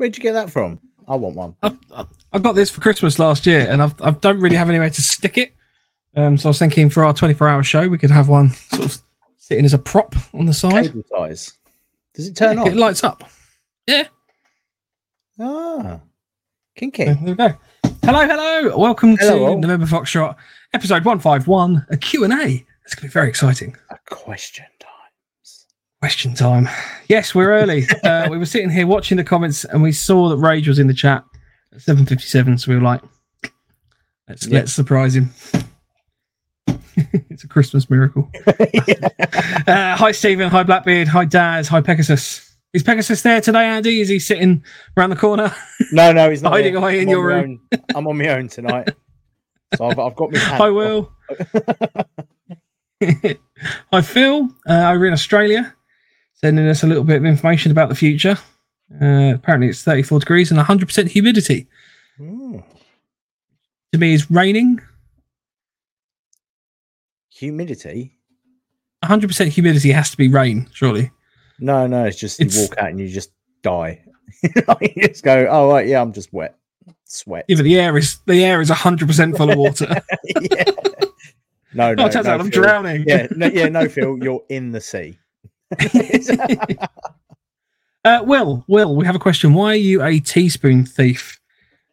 Where'd you get that from? I want one. I, I, got this for Christmas last year, and I've, I don't really have anywhere to stick it. Um, so I was thinking for our 24 hour show, we could have one sort of sitting as a prop on the side. Cable ties. Does it turn Yeah, on? It lights up. Yeah. Ah, kinky. There we go. Hello, hello. Welcome Hello, to all. November Foxtrot, episode 151, a Q&A. It's going to be very exciting. A question times. Question time. Yes, we're early. uh, we were sitting here watching the comments and we saw that Rage was in the chat at 7.57. So we were like, let's, Yeah. let's surprise him. it's a Christmas miracle. Uh, hi, Stephen. Hi, Blackbeard. Hi, Daz. Hi, Pegasus. Is Pegasus there today, Andy? Is he sitting around the corner? No, no, he's not Hiding away in I'm your room. own- I'm on my own tonight. So I've, I've got my Hi. Will. Hi, Phil. Uh, over in Australia, sending us a little bit of information about the future. Uh, apparently, it's 34 degrees and 100% humidity. Ooh. To me, is raining. Humidity? 100% humidity has to be rain, surely. No, no, it's just It's- you walk out and you just die. you just go, oh right, yeah, I'm just wet, sweat. Even the air is the air is 100% full of water. yeah. No, no, oh, no, out I'm Phil. drowning. Yeah, no, yeah, no, Phil, you're in the sea. Uh, Will, Will, we have a question. Why are you a teaspoon thief?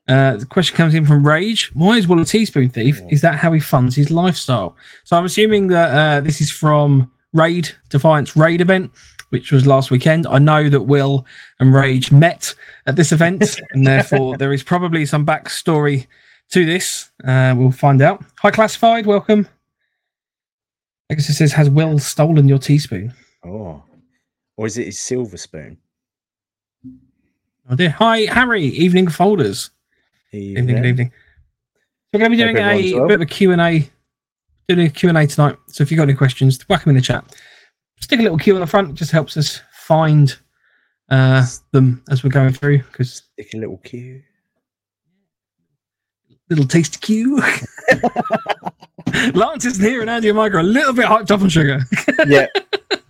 Uh, the question comes in from Rage. Why is Will a teaspoon thief? Is that how he funds his lifestyle? So I'm assuming that uh, this is from Raid Defiance Raid event, which was last weekend. I know that Will and Rage met at this event, and therefore there is probably some backstory to this. Uh, we'll find out. Hi, classified. Welcome. Pegasus says, "Has Will stolen your teaspoon?" Oh, or is it his silver spoon? Oh dear. Hi, Harry. Evening folders. Evening, good evening. So we're going to be doing a well. bit of a Q&A, doing a Q&A tonight. So if you've got any questions, whack them in the chat. Stick a little Q on the front. Just helps us find uh, them as we're going through because Stick a little cue. little tasty Q. Lance isn't here and Andy and Mike are a little bit hyped up on sugar. Yeah,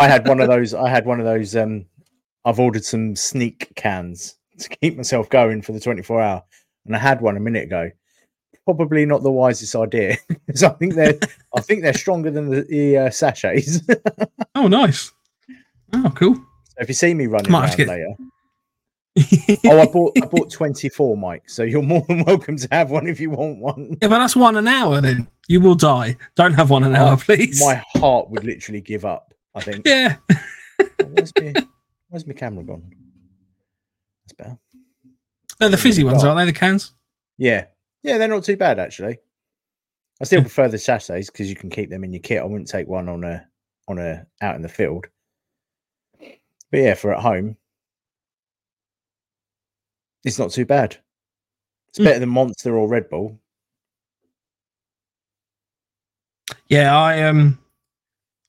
I had one of those. I had one of those. Um, I've ordered some sneak cans to keep myself going for the 24 hour, and I had one a minute ago. Probably not the wisest idea because I think they're. I think they're stronger than the, the uh, sachets. oh, nice. Oh, cool. if you see me running around to later, oh, I bought I bought 24, Mike. So you're more than welcome to have one if you want one. Yeah, but that's one an hour then. You will die. Don't have one an hour, please. My heart would literally give up. I think. Yeah. Oh, where's my Where's my camera gone? That's better. They're the fizzy ones, aren't they? The cans? Yeah, yeah, they're not too bad actually. I still prefer the sachets because you can keep them in your kit. I wouldn't take one on a on a out in the field. But yeah, for at home, it's not too bad. It's Mm. better than Monster or Red Bull. Yeah, I um,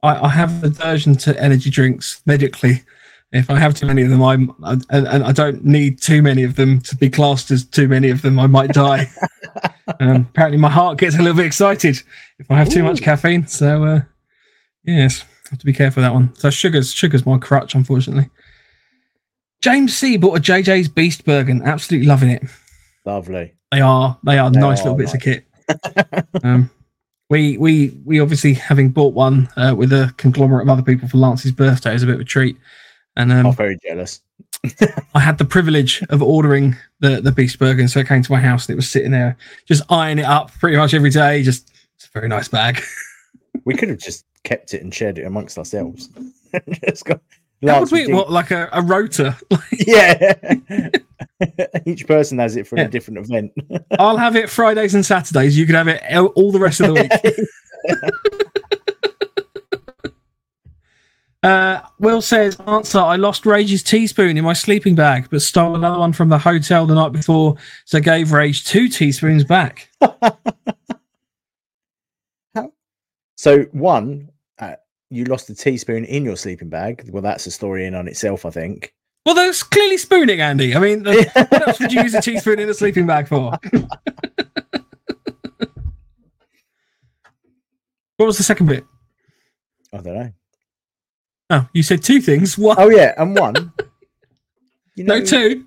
I, I have aversion to energy drinks medically. If I have too many of them, I'm I, and, and I don't need too many of them to be classed as too many of them. I might die. um, apparently, my heart gets a little bit excited if I have too much caffeine. So, uh, yes, have to be careful with that one. So, sugar's sugar's my crutch, unfortunately. James C bought a JJ's Beast Burger, and absolutely loving it. Lovely. They are they are They nice are little bits of kit. um, we we we obviously having bought one uh, with a conglomerate of other people for Lance's birthday is a bit of a treat, and um, I'm very jealous. I had the privilege of ordering the the beast burger, and so it came to my house and it was sitting there, just eyeing it up pretty much every day. Just it's a very nice bag. We could have just kept it and shared it amongst ourselves. just got, That would be what like a, a rotor. yeah. Each person has it for Yeah. a different event. I'll have it Fridays and Saturdays. You can have it all- the rest of the week. Uh, Will says, answer, I lost Rage's teaspoon in my sleeping bag, but stole another one from the hotel the night before, so gave Rage two teaspoons back. So one, you lost a teaspoon in your sleeping bag. Well, that's a story in on itself, I think. Well, that's clearly spooning, Andy. I mean, what else would you use a teaspoon in a sleeping bag for? what was the second bit? I don't know. Oh, you said two things. One, Oh yeah, and one. You no, two.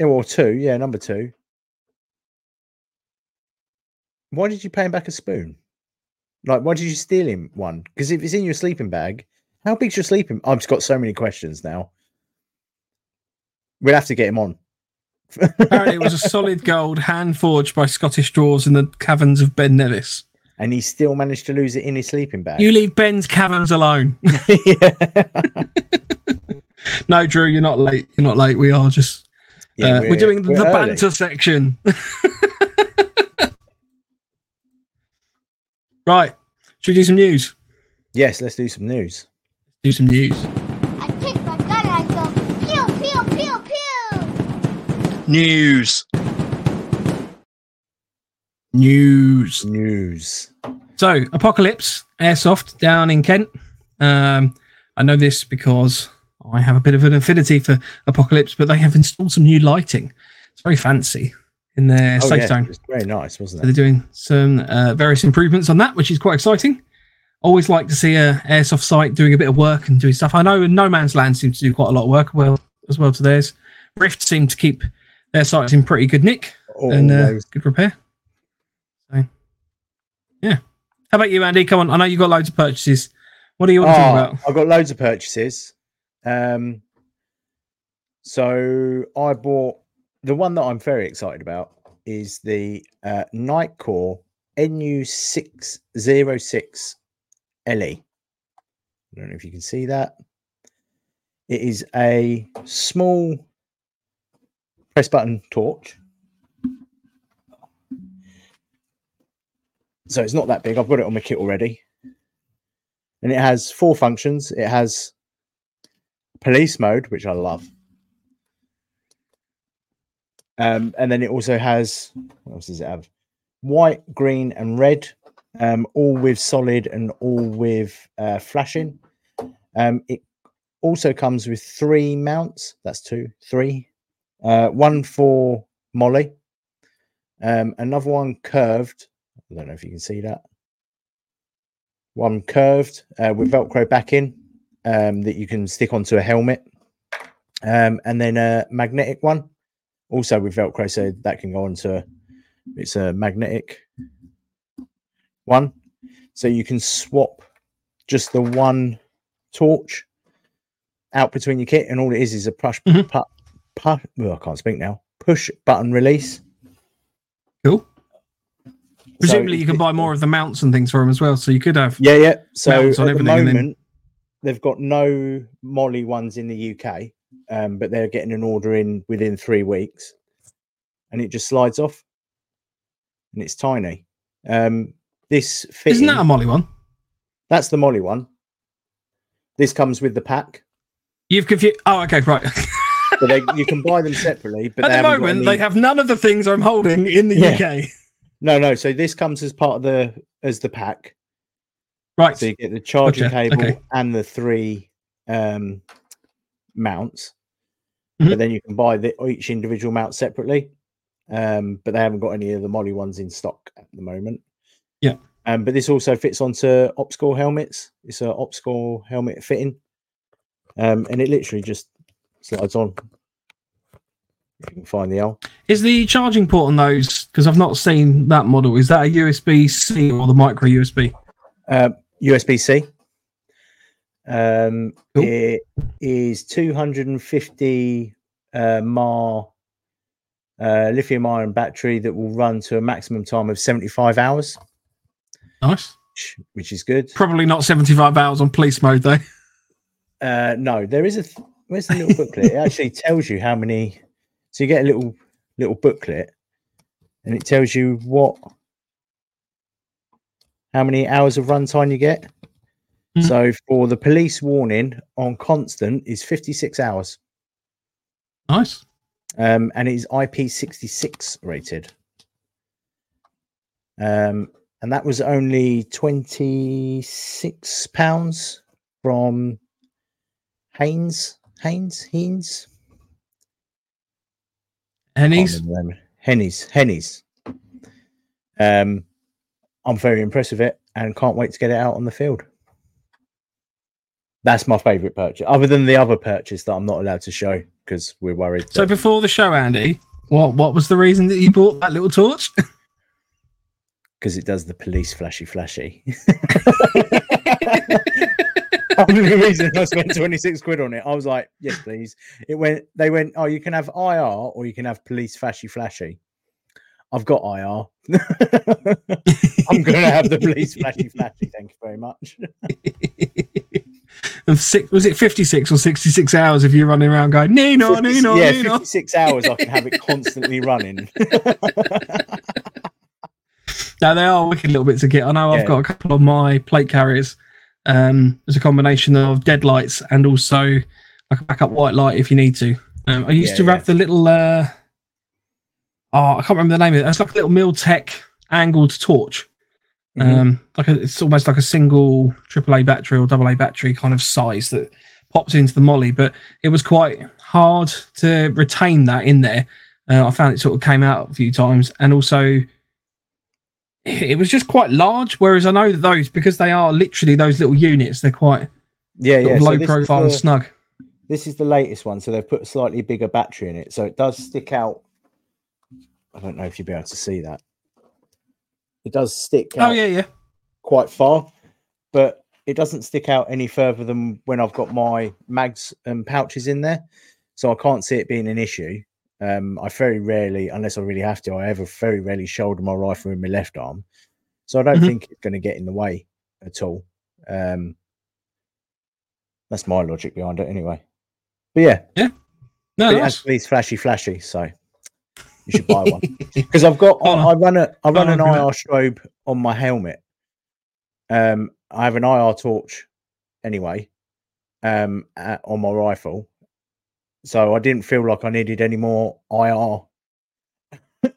Yeah, or two. Yeah, number two. Why did you pay him back a spoon? Like, why did you steal him one? Because if it's in your sleeping bag, how big's your sleeping? I've just got so many questions now. We'll have to get him on. Apparently, it was a solid gold hand forged by Scottish drawers in the caverns of Ben Nevis. and he still managed to lose it in his sleeping bag. You leave Ben's caverns alone. yeah. no, Drew, you're not late. You're not late. We are just Yeah, uh, we're, doing the we're early. banter section. right. Should we do some news? Yes, let's do some news. Do some news. I take my gun and I go pew pew pew pew. News. News. News. So, Apocalypse Airsoft down in Kent. Um, I know this because I have a bit of an affinity for Apocalypse, but they have installed some new lighting. It's very fancy in their Oh, safe yeah, zone. it was very nice, wasn't So they're doing some uh, various improvements on that, which is quite exciting. Always like to see a airsoft site doing a bit of work and doing stuff. I know No Man's Land seems to do quite a lot of work well as well to theirs. Rift seem to keep their sites in pretty good nick and uh, good repair. So, yeah. How about you, Andy? Come on, I know you got loads of purchases. What do you want to talk Oh, about? I've got loads of purchases. Um, so I bought the one that I'm very excited about is the uh, Nitecore NU606 LE. I don't know if you can see that. It is a small press button torch. So it's not that big. I've got it on my kit already and it has four functions. It has police mode, which I love. Um, and then it also has what else does it have? White, green, and red, um, all with solid and all with uh, flashing. Um, it also comes with three mounts. That's two, three. Uh, one for MOLLE, um, another one curved. I don't know if you can see that one curved uh, with Velcro backing um, that you can stick onto a helmet, um, and then a magnetic one, also with Velcro, so that can go onto. It's a magnetic one, so you can swap just the one torch out between your kit, and all it is is a push Mhm. pu- pu- well, I can't speak now. Push button release. Cool. So Presumably, you can buy more of the mounts and things for them as well. So you could have. Yeah, yeah. So at the and then- they've got no MOLLE ones in the UK, um, but they're getting an order in within three weeks, and it just slides off, and it's tiny. Um, this fitting, Isn't that a MOLLE one? that's the MOLLE one. This comes with the pack, You've confused. Oh, okay, right. but they, you can buy them separately. But At the moment, any- they have none of the things I'm holding in the Yeah. UK. no, no. So this comes as part of the as the pack. Right. So you get the charging cable okay. and the three um, mounts, Mhm. but then you can buy the, each individual mount separately. Um, but they haven't got any of the MOLLE ones in stock at the moment. Yeah. Um, but this also fits onto Ops-Core helmets. It's a Ops-Core helmet fitting, um, and it literally just slides on. If you can find the L. Is the charging port on those? Because I've not seen that model. Is that a USB C or the micro USB? Uh, USB C. Um, Cool. It is 250 uh, mAh uh, lithium ion battery that will run to a maximum time of 75 hours, Nice. which, which is good. Probably not 75 hours on police mode though. Uh, no, there is a th- where's the little booklet? It actually tells you how many. So you get a little little booklet, and it tells you what how many hours of runtime you get. Mhm. So for the police warning on constant is 56 hours, Nice. um, and it is IP66 rated. Um, and that was only 26 pounds from Haynes, Haynes, Haynes, he's. Henny's, Henny's. Um, I'm very impressed with it and can't wait to get it out on the field. That's my favourite purchase, other than the other purchase that I'm not allowed to show because we're worried. So that- before the show, Andy, what what was the reason that you bought that little torch? because it does the police flashy flashy. Only reason I spent 26 quid on it. I was like, yes, please. It went, they went, oh, you can have IR or you can have police flashy flashy. I've got IR. I'm going to have the police flashy flashy. Thank you very much. Of six, was it 56 or 66 hours if you're running around going, Nino, 50 Nino, yeah, Nino? 56 hours. I can have it constantly running. now they are wicked little bits of kit. I know Yeah. I've got a couple of my plate carriers. Um, there's a combination of deadlights and also like a backup white light if you need to. Um, I used Yeah, to yeah. wrap the little, uh, oh, I can't remember the name of it. It's like a little Miltech angled torch. Mhm. Um, like a, it's almost like a single AAA battery or AA battery kind of size that pops into the MOLLE, but it was quite hard to retain that in there. Uh, I found it sort of came out a few times, and also it was just quite large. Whereas I know that those, because they are literally those little units, they're quite yeah, yeah. so low is profile and snug. This is the latest one, so they've put a slightly bigger battery in it, so it does stick out. I don't know if you'll be able to see that. It does stick Oh yeah, yeah. quite far, but it doesn't stick out any further than when I've got my mags and pouches in there. So I can't see it being an issue. Um, I very rarely, unless I really have to, I ever very rarely shoulder my rifle in my left arm. So I don't Mhm. think it's going to get in the way at all. Um, that's my logic behind it, anyway. But yeah, yeah, No, it that's, has these flashy, flashy. So you should buy one because I've got. I, I run a. I run an IR strobe on my helmet. Um, I have an IR torch, anyway, um, at, on my rifle. So I didn't feel like I needed any more IR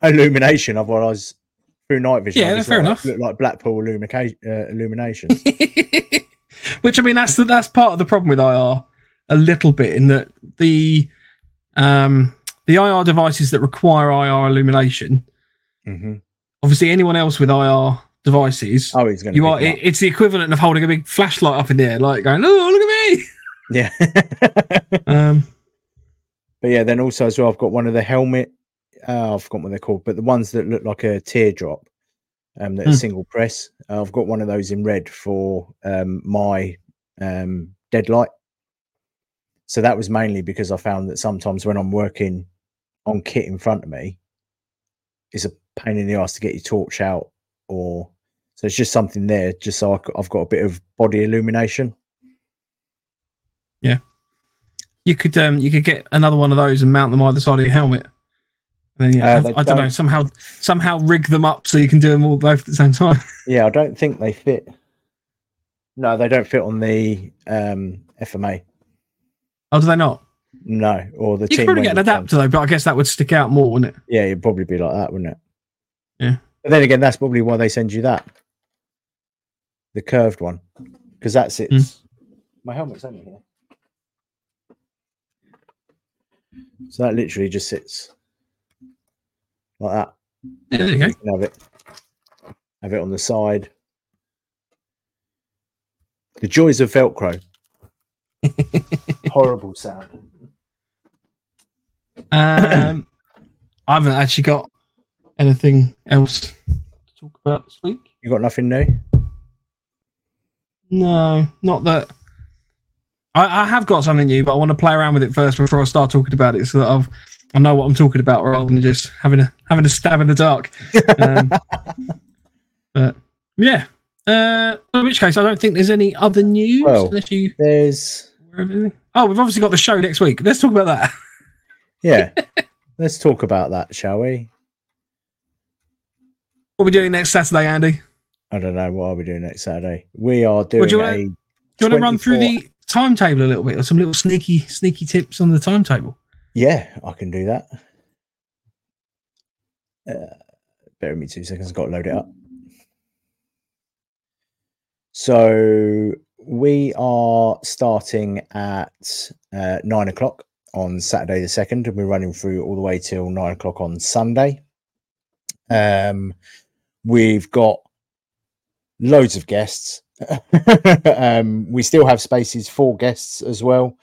illumination. Otherwise, through night vision, Yeah, I fair look enough. Look like Blackpool illumica- uh, illuminations. Which I mean, that's the, that's part of the problem with IR a little bit in that the um the IR devices that require IR illumination. hmm Obviously, anyone else with IR devices, Oh, he's going you are it, it's the equivalent of holding a big flashlight up in the air, like going, "Oh, look at me!" Yeah. Um, But yeah, then also as well, I've got one of the helmet. Uh, I've forgotten what they're called, but the ones that look like a teardrop, um, that are Hmm. single press. Uh, I've got one of those in red for um my um deadlight. So that was mainly because I found that sometimes when I'm working on kit in front of me, it's a pain in the ass to get your torch out, or so it's just something there, just so i've got a bit of body illumination. Yeah you could um you could get another one of those and mount them either side of your helmet. And then yeah, Uh, I don't know somehow somehow rig them up so you can do them all both at the same time. Yeah, I don't think they fit. No, they don't fit on the um, FMA. Oh, do they not? No, or the You could team. probably get an adapter though, but I guess that would stick out more, wouldn't it? Yeah, it'd probably be like that, wouldn't it? Yeah. But then again, that's probably why they send you that, the curved one, because that's it. Hmm. My helmet's only here, so that literally just sits like that. Yeah, there you go. You have it, have it on the side. The joys of Velcro. Horrible sound. Um, I haven't actually got anything else to talk about this week. You got nothing new? No, not that. I, I have got something new, but I want to play around with it first before I start talking about it, so that I've I know what I'm talking about, rather than just having a having a stab in the dark. Um, but yeah, uh, in which case I don't think there's any other news Well- unless you. There's Oh, we've obviously got the show next week. Let's talk about that. yeah. Let's talk about that, shall we? What are we doing next Saturday, Andy? I don't know what are we doing next Saturday. We are doing Would you wanna- a. you want to run through the timetable a little bit, or some little sneaky sneaky tips on the timetable? Yeah, I can do that. Uh, bear with me two seconds. I've got to load it up. So we are starting at uh, nine o'clock on Saturday the second, and we're running through all the way till nine o'clock on Sunday. Um, we've got loads of guests. um, we still have spaces for guests as well.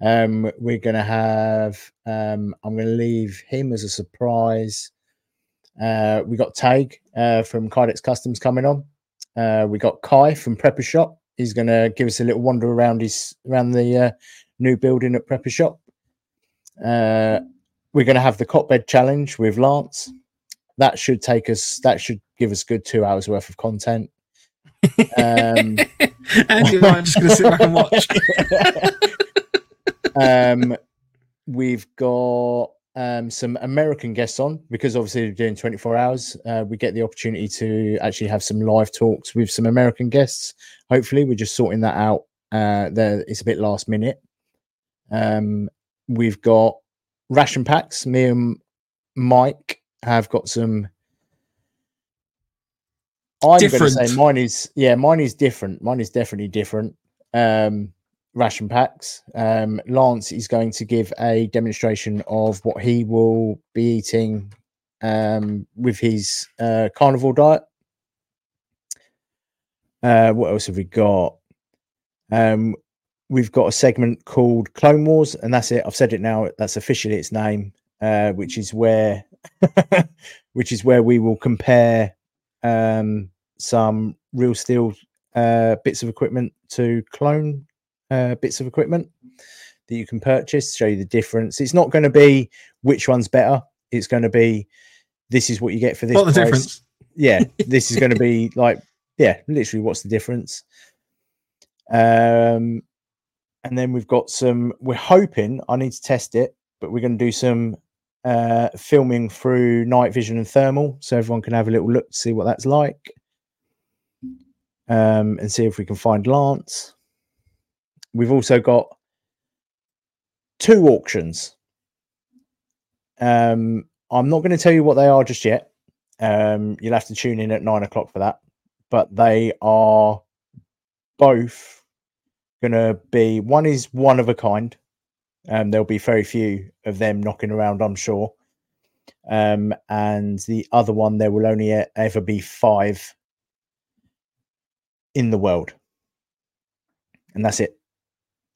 Um, we're going to have. Um, I'm going to leave him as a surprise. Uh, we got Tag uh, from Kydex Customs coming on. Uh, we got Kai from Prepper Shop. He's going to give us a little wander around his around the uh, new building at Prepper Shop. Uh, we're going to have the cot bed challenge with Lance. That should take us. That should give us good two hours worth of content. Um, and you are just going to sit back and watch. um, we've got um, some American guests on because obviously we're doing 24 hours. Uh, we get the opportunity to actually have some live talks with some American guests. Hopefully, we're just sorting that out. Uh, there, it's a bit last minute. Um, we've got ration packs. Me and Mike have got some. I'm going to say mine is yeah, mine is different. Mine is definitely different. Um, ration packs. Um, Lance is going to give a demonstration of what he will be eating um, with his uh, carnivore diet. Uh, what else have we got? Um, we've got a segment called Clone Wars, and that's it. I've said it now. That's officially its name, uh, which is where, which is where we will compare um, some real steel uh, bits of equipment to clone uh, bits of equipment that you can purchase. Show you the difference. It's not going to be which one's better. It's going to be this is what you get for this. What the difference? Yeah, this is going to be like yeah, literally what's the difference? Um, and then we've got some. We're hoping I need to test it, but we're going to do some uh, filming through night vision and thermal, so everyone can have a little look to see what that's like, um, and see if we can find Lance. We've also got two auctions. Um, I'm not going to tell you what they are just yet. Um, you'll have to tune in at nine o'clock for that. But they are both going to be one is one of a kind. Um, there'll be very few of them knocking around, I'm sure. Um, and the other one, there will only ever be five in the world, and that's it.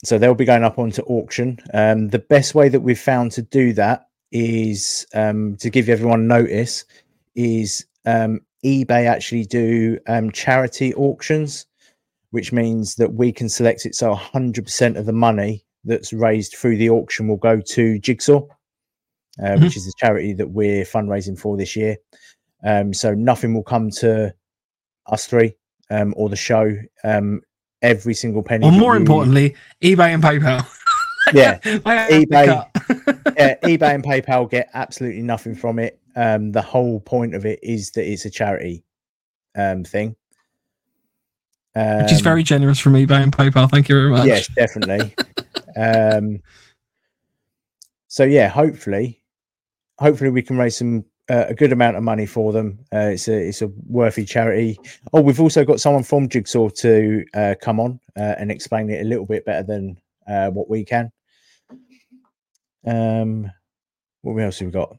So they'll be going up onto auction. Um, the best way that we've found to do that is um, to give everyone notice is um, eBay actually do um, charity auctions, which means that we can select it so 100% of the money that's raised through the auction will go to Jigsaw, uh, Mhm. which is the charity that we're fundraising for this year. Um, so nothing will come to us three um, or the show. Um, every single penny. Or that more you- importantly, eBay and PayPal. yeah, I have to eBay. yeah, eBay and PayPal get absolutely nothing from it. Um, the whole point of it is that it's a charity um. Which is Um, very generous from eBay and PayPal. Thank you very much. yes, definitely. um, so yeah, hopefully, hopefully we can raise some uh, a good amount of money for them. Uh, it's a it's a worthy charity. Oh, we've also got someone from Jigsaw to uh, come on uh, and explain it a little bit better than uh, what we can. Um, what else have we got?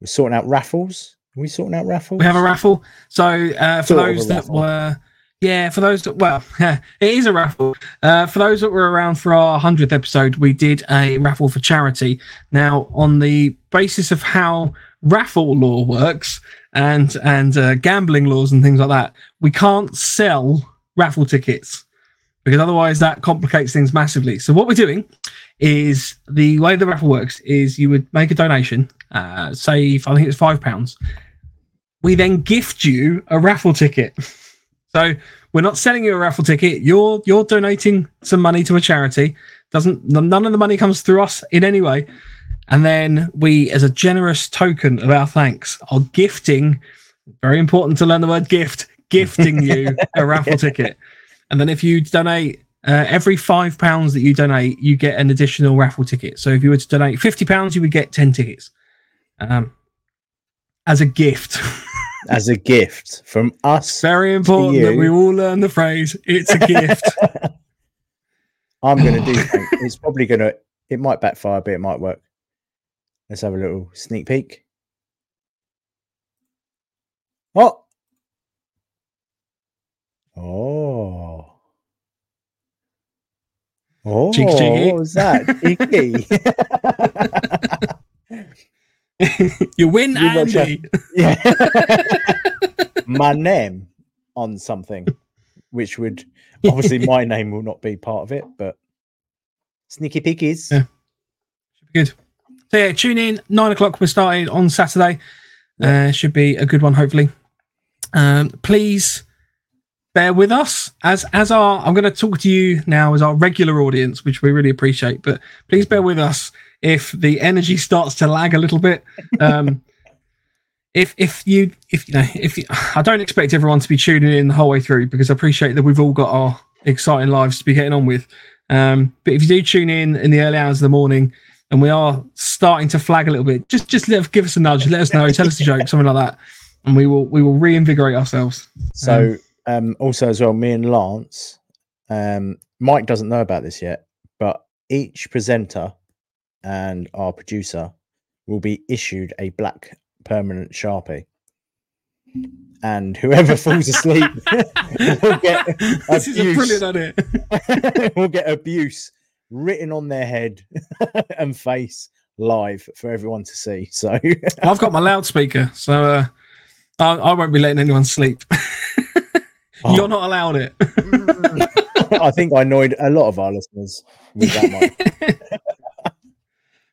We're sorting out raffles. Are we sorting out raffles? We have a raffle. So uh, for Sort those that raffle. were, yeah, for those that well, it is a raffle. Uh, for those that were around for our hundredth episode, we did a raffle for charity. Now, on the basis of how raffle law works and and uh, gambling laws and things like that, we can't sell raffle tickets because otherwise that complicates things massively. So what we're doing is the way the raffle works is you would make a donation, uh, say I think it's five pounds. We then gift you a raffle ticket. So we're not selling you a raffle ticket. You're you're donating some money to a charity. Doesn't none of the money comes through us in any way. And then we, as a generous token of our thanks, are gifting. Very important to learn the word gift. Gifting you a raffle ticket. And then if you donate uh, every five pounds that you donate, you get an additional raffle ticket. So if you were to donate fifty pounds, you would get ten tickets um, as a gift. as a gift from us. Very important that we all learn the phrase. It's a gift. I'm going to do. It's probably going to, it might backfire, but it might work. Let's have a little sneak peek. Oh. Oh. Oh, Cheeky, cheeky. Oh, what was that? you win, You Andy. yeah. my name on something, which would obviously my name will not be part of it, but sneaky pickies. Yeah. Good. So yeah, tune in. Nine o'clock. We're starting on Saturday. Uh, should be a good one, hopefully. Um, please bear with us as as our. I'm going to talk to you now as our regular audience, which we really appreciate. But please bear with us if the energy starts to lag a little bit. Um, if if you if you know if you, I don't expect everyone to be tuning in the whole way through because I appreciate that we've all got our exciting lives to be getting on with. Um, but if you do tune in in the early hours of the morning and we are starting to flag a little bit, just just let, give us a nudge, let us know, tell us a joke, something like that, and we will we will reinvigorate ourselves. So um, also as well, me and Lance, um, Mike doesn't know about this yet, but each presenter and our producer will be issued a black permanent sharpie. And whoever falls asleep will get this is a abuse. brilliant idea. will get abuse written on their head and face live for everyone to see. So I've got my loudspeaker, so uh, I, I won't be letting anyone sleep. You're not allowed it. I think I annoyed a lot of our listeners with that one.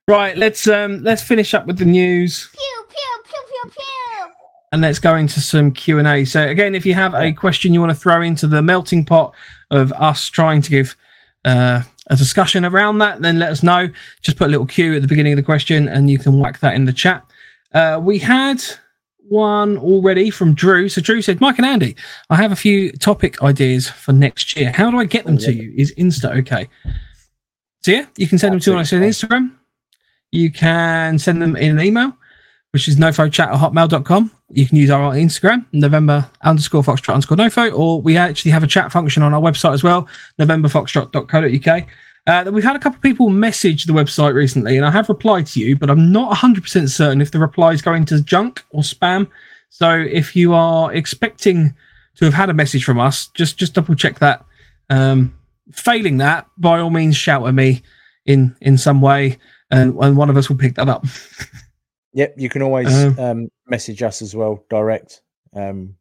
Right, let's um let's finish up with the news. Pew, pew, pew, pew, pew. and let's go into some Q and A. So again, if you have a question you want to throw into the melting pot of us trying to give uh, a discussion around that, then let us know. Just put a little Q at the beginning of the question, and you can whack that in the chat. Uh, we had one already from Drew. So Drew said, "Mike and Andy, I have a few topic ideas for next year. How do I get them to you? Is Insta okay?" So yeah, you can send them to us on Instagram. You can send them in an email which is nofochat at hotmail.com. You can use our Instagram, November underscore foxtrot underscore nofo, or we actually have a chat function on our website as well, novemberfoxtrot.co.uk. Uh, we've had a couple of people message the website recently, and I have replied to you, but I'm not 100% certain if the reply is going to junk or spam. So if you are expecting to have had a message from us, just just double check that. Um, failing that, by all means, shout at me in in some way, and, and one of us will pick that up. Yep, you can always Um, um, message us as well, direct. Um,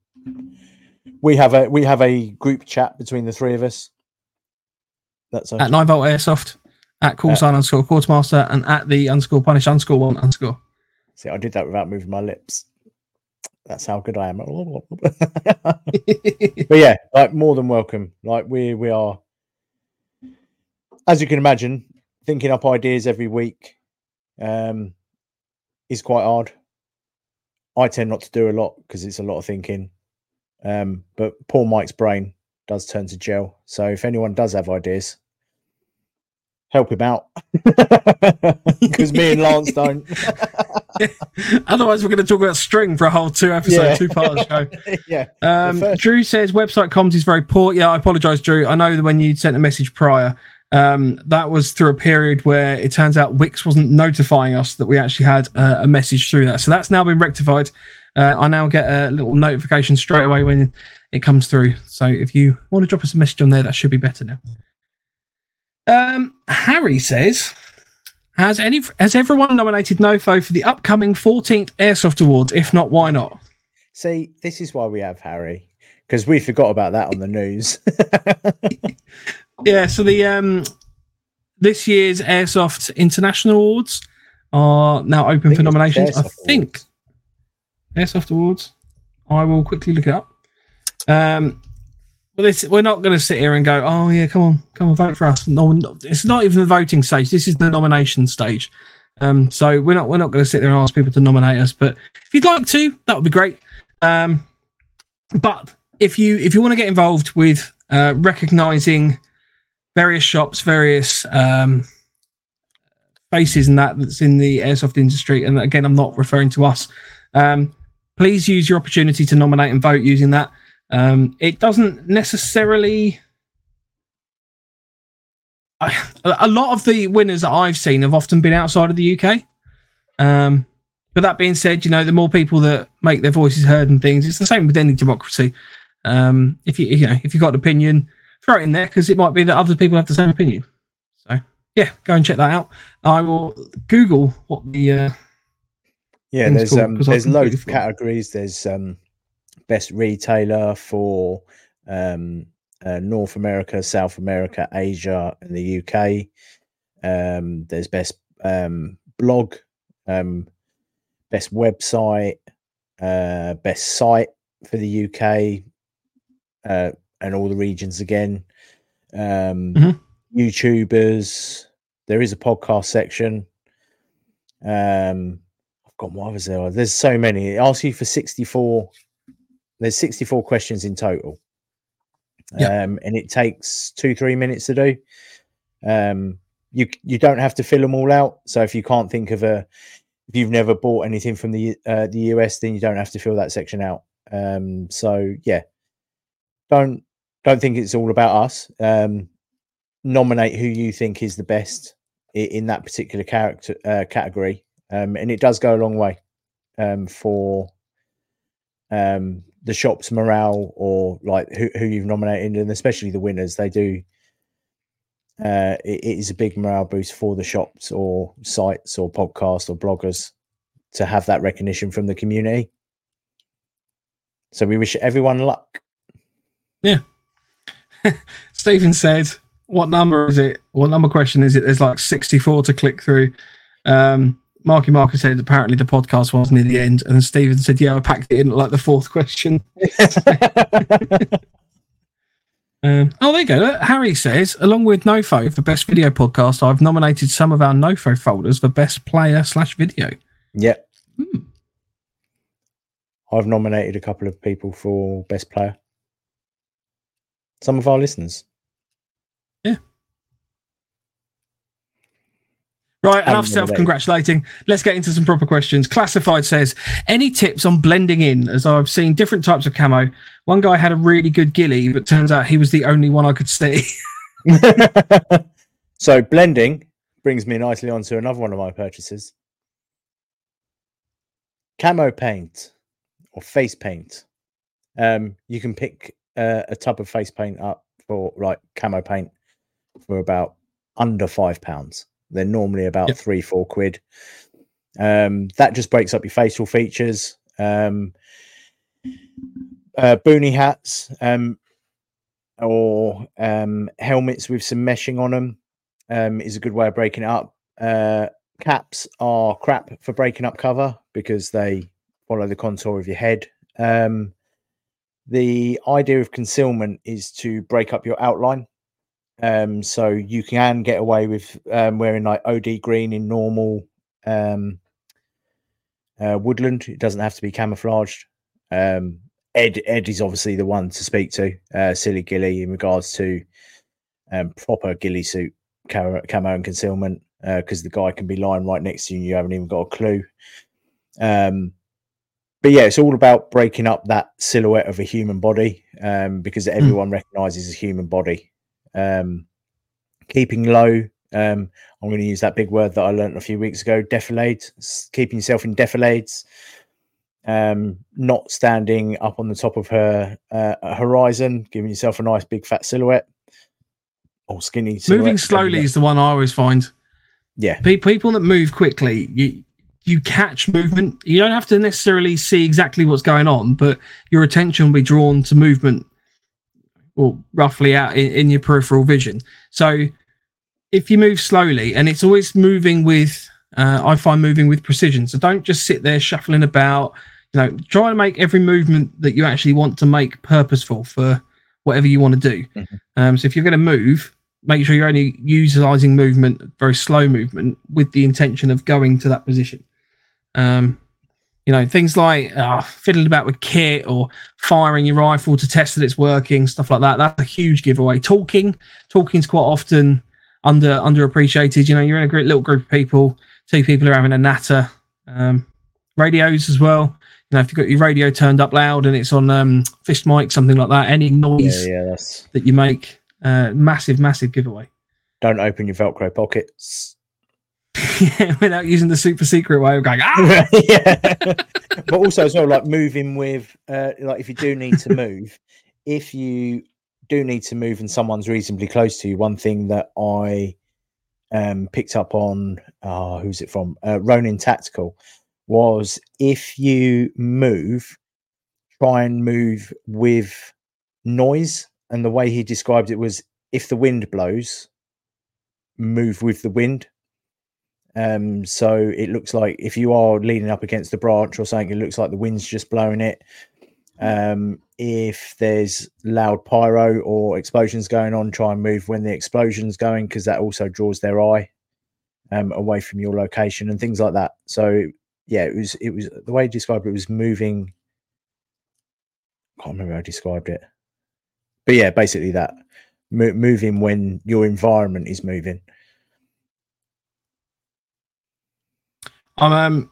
we have a we have a group chat between the three of us. That's at 9 volt airsoft at call Uh, sign underscore quartermaster and at the underscore punish underscore one underscore see, I did that without moving my lips. That's how good I am. but yeah, like more than welcome. Like we we are, as you can imagine, thinking up ideas every week um, is quite hard. I tend not to do a lot because it's a lot of thinking. Um, but poor Mike's brain does turn to gel. So if anyone does have ideas, help him out because me and Lance don't. otherwise we're going to talk about string for a whole two episode Yeah. two part show yeah, um, drew says website comms is very poor yeah i apologize drew i know that when you sent a message prior um, that was through a period where it turns out wix wasn't notifying us that we actually had uh, a message through that. So that's now been rectified. Uh, i now get a little notification straight away when it comes through. So if you want to drop us a message on there that should be better now. Um, harry says has any has everyone nominated nofo for the upcoming 14th airsoft awards? If not why not? See, this is why we have Harry because we forgot about that on the news. Yeah, so the um this year's Airsoft International Awards are now open for nominations. I think Airsoft Awards. I will quickly look it up. Um well, this, we're not going to sit here and go, oh yeah, come on, come on, vote for us. No, no, it's not even the voting stage. This is the nomination stage. Um, so we're not we're not going to sit there and ask people to nominate us. But if you'd like to, that would be great. Um, but if you if you want to get involved with uh, recognizing various shops, various um, faces, and that that's in the airsoft industry. And again, I'm not referring to us. Um, please use your opportunity to nominate and vote using that. Um, it doesn't necessarily. I, a lot of the winners that I've seen have often been outside of the UK. Um, but that being said, you know, the more people that make their voices heard and things, it's the same with any democracy. Um, if you you know if you've got an opinion, throw it in there because it might be that other people have the same opinion. So yeah, go and check that out. I will Google what the uh, Yeah, there's called, um there's loads of categories. There's um best retailer for um uh, North America, South America, Asia, and the UK. Um, there's best um blog, um best website, uh best site for the UK, uh, and all the regions again. Um, Mhm. YouTubers. There is a podcast section. Um, I've got what others there. There's so many. It asks you for 64. There's 64 questions in total. Yeah. Um, and it takes two, three minutes to do. Um, you you don't have to fill them all out. So if you can't think of a, if you've never bought anything from the uh, the US, then you don't have to fill that section out. Um, so yeah, don't don't think it's all about us. Um, nominate who you think is the best in that particular character uh, category, um, and it does go a long way um, for um, the shop's morale or like who, who you've nominated, and especially the winners. They do. Uh, it, it is a big morale boost for the shops or sites or podcasts or bloggers to have that recognition from the community. So we wish everyone luck. Stephen said, "What number is it? What number question is it?" There's like 64 to click through. Um, Marky Marker said apparently the podcast was near the end, and Stephen said, "Yeah, I packed it in like the fourth question." Um, oh, there you go. Look, Harry says, along with NoFo for best video podcast, I've nominated some of our NoFo folders for best player slash video. Yep. Hmm. I've nominated a couple of people for best player. Some of our listeners. Yeah. Right, enough self congratulating. Let's get into some proper questions. Classified says, any tips on blending in? As I've seen different types of camo. One guy had a really good ghillie, but turns out he was the only one I could see. so blending brings me nicely onto another one of my purchases. Camo paint or face paint. Um, you can pick uh, a tub of face paint up for like camo paint for about under five pounds. They're normally about Yep. three, four quid. Um, that just breaks up your facial features. Um, uh, boonie hats um, or um, helmets with some meshing on them um, is a good way of breaking it up. Uh, caps are crap for breaking up cover because they follow the contour of your head. Um, the idea of concealment is to break up your outline. Um, so you can get away with um, wearing like OD green in normal um, uh, woodland. It doesn't have to be camouflaged. Um, Ed Ed is obviously the one to speak to, uh, Silly Gilly, in regards to um, proper ghillie suit camo, and concealment, because the guy can be lying right next to you and you haven't even got a clue. Um, but yeah, it's all about breaking up that silhouette of a human body, um, because everyone recognizes a human body. Um, keeping low. Um, I'm going to use that big word that I learned a few weeks ago. Defilade. Keeping yourself in defilades um, not standing up on the top of her uh, horizon, giving yourself a nice big fat silhouette or skinny. silhouette, Moving slowly is the one I always find. Yeah, Pe- people that move quickly, you you catch movement. You don't have to necessarily see exactly what's going on, but your attention will be drawn to movement, or roughly out in, in your peripheral vision. So, if you move slowly, and it's always moving with, uh, I find moving with precision. So don't just sit there shuffling about. You know, try to make every movement that you actually want to make purposeful for whatever you want to do. Mhm. Um, so if you're going to move, make sure you're only utilizing movement, very slow movement, with the intention of going to that position. Um, you know, things like uh, fiddling about with kit or firing your rifle to test that it's working, stuff like that. That's a huge giveaway. Talking, talking's quite often under underappreciated. You know, you're in a great little group of people. Two people are having a natter. Um, radios as well. You know, if you've got your radio turned up loud and it's on um, fist mic, something like that, any noise yeah. That's that you make, uh, massive, massive giveaway. don't open your Velcro pockets. Without using the super secret way of going, ah! yeah, but also as well, like moving with, uh, like if you do need to move, if you do need to move and someone's reasonably close to you, one thing that I um, picked up on uh, who's it from? Uh, Ronin Tactical was if you move, try and move with noise. And the way he described it was if the wind blows, move with the wind. Um, so it looks like if you are leaning up against the branch or something, it looks like the wind's just blowing it. Um, if there's loud pyro or explosions going on, try and move when the explosion's going because that also draws their eye um, away from your location and things like that. So yeah, it was it was the way you described it was moving. I can't remember how I described it, but yeah, basically that Mo- moving when your environment is moving. I'm um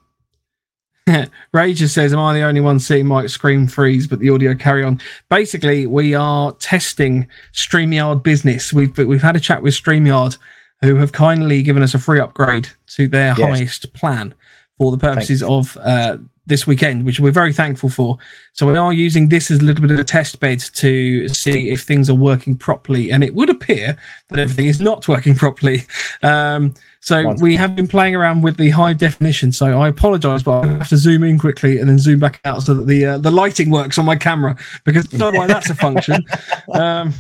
Ray just says, Am I the only one seeing Mike scream freeze, but the audio carry on? Basically, we are testing StreamYard business. We've we've had a chat with StreamYard, who have kindly given us a free upgrade to their Yes. highest plan for the purposes of uh, this weekend, which we're very thankful for. So we are using this as a little bit of a test bed to see if things are working properly, and it would appear that everything is not working properly. Um, so we have been playing around with the high definition. So I apologise, but I have to zoom in quickly and then zoom back out so that the uh, the lighting works on my camera because I don't know why that's a function. Um,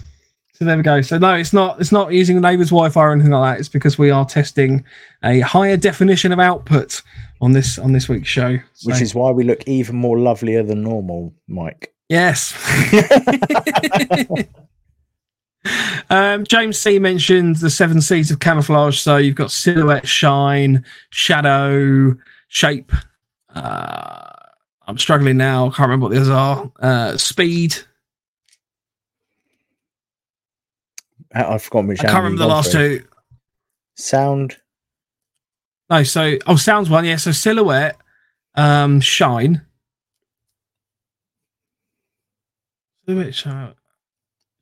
so there we go. So no, it's not it's not using the neighbour's Wi-Fi or anything like that. It's because we are testing a higher definition of output on this on this week's show. Which is why we look even more lovelier than normal, Mike. Yes. um, James C mentioned the seven C's of camouflage. So you've got silhouette, shine, shadow, shape. Uh, I'm struggling now. I can't remember what the others are. Uh, speed. I've forgotten which. I can't remember the last two. Sound. No, so oh, sounds one. Yeah, so silhouette, um, shine. Silhouette, shine,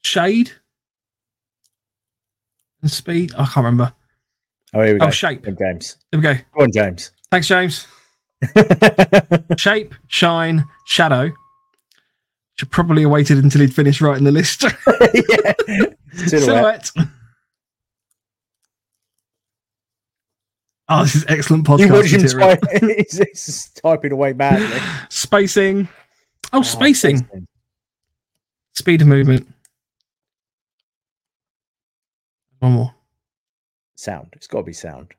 shade, and speed. I can't remember. Oh, here we go. Oh, shape. James. There we go. Go on, James. Thanks, James. Shape, shine, shadow. Should probably have waited until he'd finished writing the list. yeah. Silhouette. Silhouette. Oh, this is excellent You watch podcast him type, he's, he's typing away madly. Spacing. Oh, Oh, spacing. spacing. Speed of movement. One more. Sound. It's got to be sound.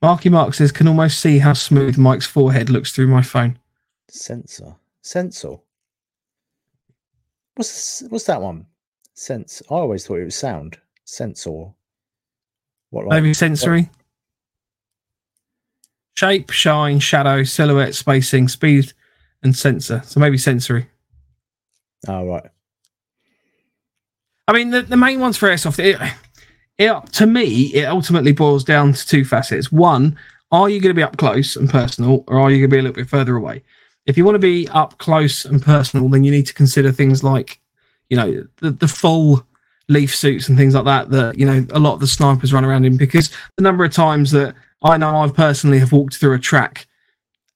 Marky Mark says, can almost see how smooth Mike's forehead looks through my phone. Sensor. Sensor. What's what's that one? Sense. I always thought it was sound. Sensor. What like? Maybe sensory. Shape, shine, shadow, silhouette, spacing, speed, and sensor. So maybe sensory. Oh right. I mean, the, the main ones for airsoft, it, it, to me, it ultimately boils down to two facets. One, are you going to be up close and personal, or are you going to be a little bit further away? If you want to be up close and personal, then you need to consider things like, you know, the, the full leaf suits and things like that, that, you know, a lot of the snipers run around in because the number of times that I know I've personally have walked through a track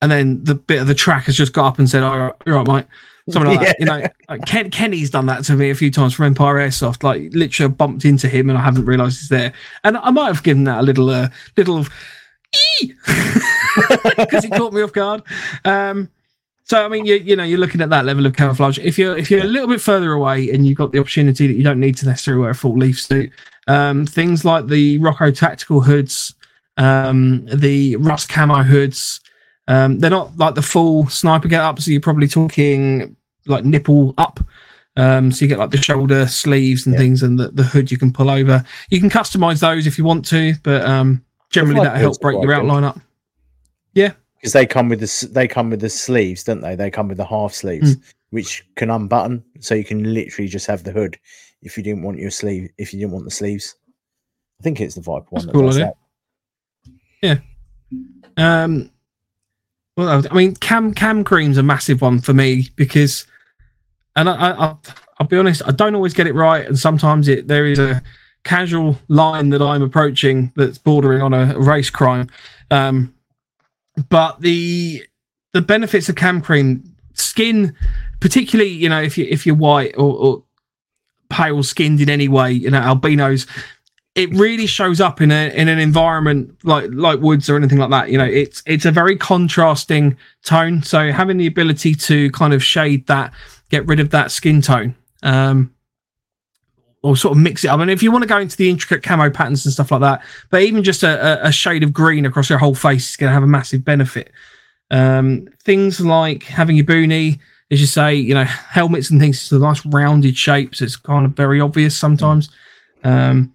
and then the bit of the track has just got up and said, all right, you're right, mate something like that. You know, like Ken, Kenny's done that to me a few times from Empire Airsoft. Like literally, I bumped into him and I haven't realised he's there. And I might have given that a little, uh, little, because he caught me off guard. Um, so I mean, you you know, you're looking at that level of camouflage. If you're if you're a little bit further away and you've got the opportunity that you don't need to necessarily wear a full leaf suit, um, things like the Rocco tactical hoods, um, the Rust camo hoods. Um, they're not like the full sniper get up, so you're probably talking like nipple up. Um, so you get like the shoulder sleeves and Yeah. things, and the, the hood you can pull over. You can customize those if you want to, but um, generally like that helps break your good. outline up. Because they come with the they come with the sleeves, don't they? They come with the half sleeves, Mm. which can unbutton, so you can literally just have the hood if you didn't want your sleeve. If you didn't want the sleeves, I think it's the Viper one. That's That cool that. Um, well, I mean, cam cam cream's a massive one for me because, and I, I, I I'll be honest, I don't always get it right, and sometimes it there is a casual line that I'm approaching that's bordering on a race crime. Um, but the the benefits of cam cream, skin, particularly, you know, if you if you're white or, or pale skinned in any way, you know, albinos. It really shows up in a in an environment like like woods or anything like that. You know, it's it's a very contrasting tone. So having the ability to kind of shade that, get rid of that skin tone, um, or sort of mix it up. And if you want to go into the intricate camo patterns and stuff like that, but even just a, a shade of green across your whole face is going to have a massive benefit. Um, things like having your boonie, as you say, you know, helmets and things, it's a nice rounded shapes. It's kind of very obvious sometimes. Um,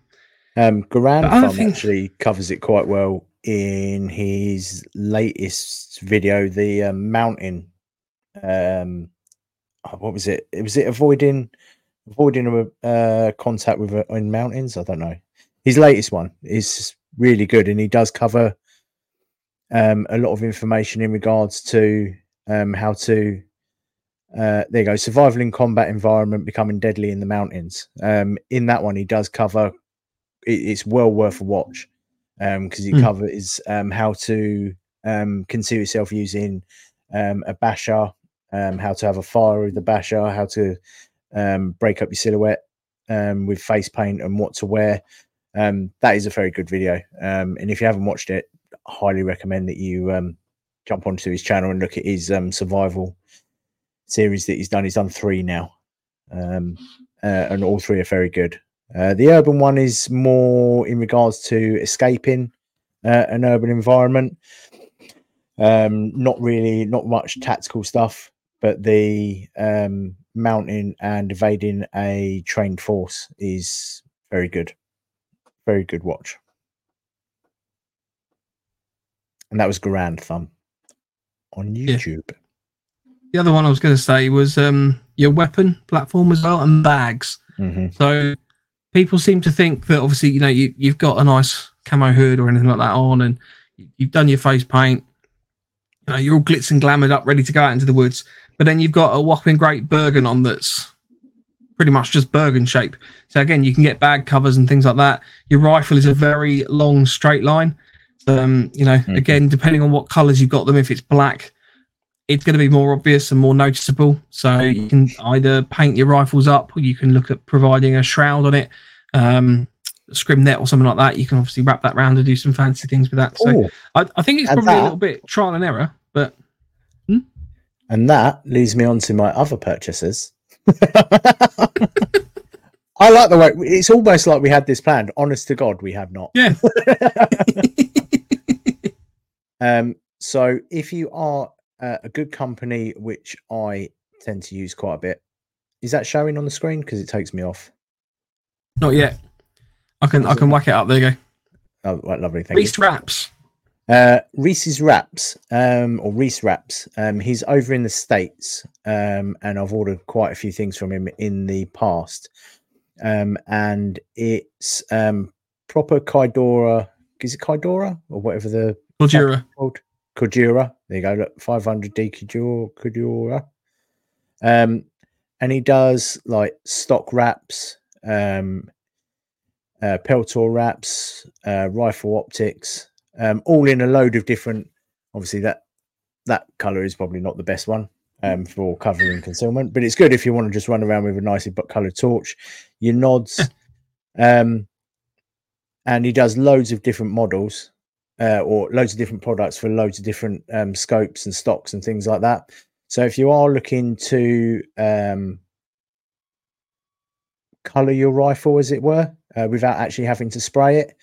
Um, Garand But I Farm think- actually covers it quite well in his latest video, the um, mountain. Um, oh, what was it? it? Was it avoiding avoiding a uh, contact with uh, in mountains? I don't know. His latest one is really good, and he does cover um, a lot of information in regards to um, how to. Uh, there you go. Survival in combat environment becoming deadly in the mountains. Um, in that one, he does cover it, it's well worth a watch because he Hmm. covers um, how to um, conceal yourself using um, a basher, um, how to have a fire with the basher, how to um, break up your silhouette um, with face paint, and what to wear. Um, that is a very good video, um, and if you haven't watched it, I highly recommend that you um, jump onto his channel and look at his um, survival series that he's done. He's done three now, um, uh, and all three are very good. Uh, the urban one is more in regards to escaping uh, an urban environment. Um, not really, not much tactical stuff, but the um, mounting and evading a trained force is very good. Very good watch. And that was Garand Thumb on Yeah. YouTube. the other one I was going to say was um, your weapon platform as well and bags. hmm So people seem to think that obviously, you know, you, you've got a nice camo hood or anything like that on and you- you've done your face paint. You know, you're all glitz and glamoured up, ready to go out into the woods. But then you've got a whopping great Bergen on that's pretty much just Bergen shape. So again, you can get bag covers and things like that. Your rifle is a very long straight line. Um, you know, Mhm. again, depending on what colours you've got them, if it's black, it's going to be more obvious and more noticeable. So you can either paint your rifles up, or you can look at providing a shroud on it, um, scrim net or something like that. You can obviously wrap that round and do some fancy things with that. So I, I think it's probably a little bit trial and error, but And that leads me on to my other purchases. I like the way it's almost like we had this planned. Honest to God, we have not. yeah, Um, so if you are uh, a good company, which I tend to use quite a bit, is that showing on the screen? Because it takes me off. not yet. I can I can whack it up. There you go. Oh, right, lovely. Thank Reese wraps. Uh, Reese's Wraps, um, or Reese Wraps. Um, he's over in the States, um, and I've ordered quite a few things from him in the past. Um, and it's um, proper Kaidora. Is it Kaidora or whatever the called Cordura. There you go. Look, 500D Cordura. Cordura. Um, and he does like stock wraps, um, uh, Peltor wraps, uh, rifle optics, um, all in a load of different. Obviously, that that color is probably not the best one um, for covering concealment, but it's good if you want to just run around with a nicely but colored torch. Your nods, um, and he does loads of different models uh, or loads of different products for loads of different um, scopes and stocks and things like that. So if you are looking to um, color your rifle, as it were, uh, without actually having to spray it,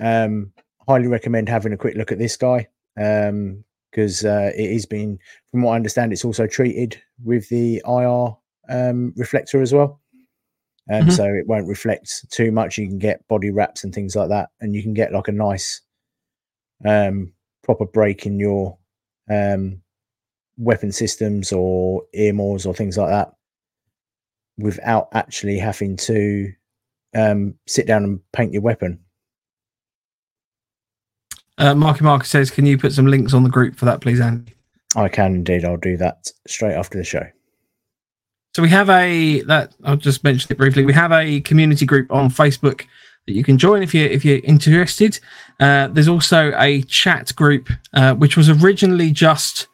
um, highly recommend having a quick look at this guy because uh, it is been, from what I understand, it's also treated with the IR um, reflector as well. Um, Mhm. So it won't reflect too much. You can get body wraps and things like that, and you can get like a nice um, proper break in your um, weapon systems or earmores or things like that without actually having to um, sit down and paint your weapon. Uh, Marky Mark says, "Can you put some links on the group for that, please, Andy?" I can indeed. I'll do that straight after the show. So we have a that I'll just mention it briefly. We have a community group on Facebook that you can join if you if you're interested. Uh, there's also a chat group uh, which was originally just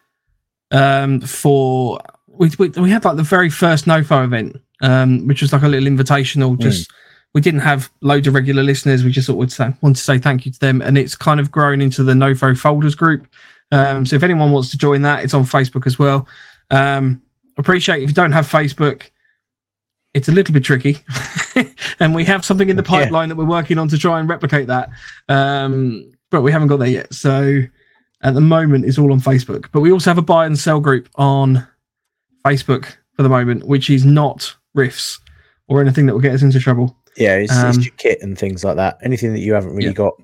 um, for we, we we had like the very first NoFo event um, which was like a little invitational. Just we didn't have loads of regular listeners. We just thought we'd say, want to say thank you to them, and it's kind of grown into the Novo Folders group. Um, so if anyone wants to join that, it's on Facebook as well. Um, appreciate if you don't have Facebook, it's a little bit tricky, and we have something in the Yeah. pipeline that we're working on to try and replicate that. Um, but we haven't got there yet. So at the moment, it's all on Facebook. But we also have a buy and sell group on Facebook for the moment, which is not RIFs or anything that will get us into trouble. Yeah, it's, Um, it's your kit and things like that. Anything that you haven't really Yeah. got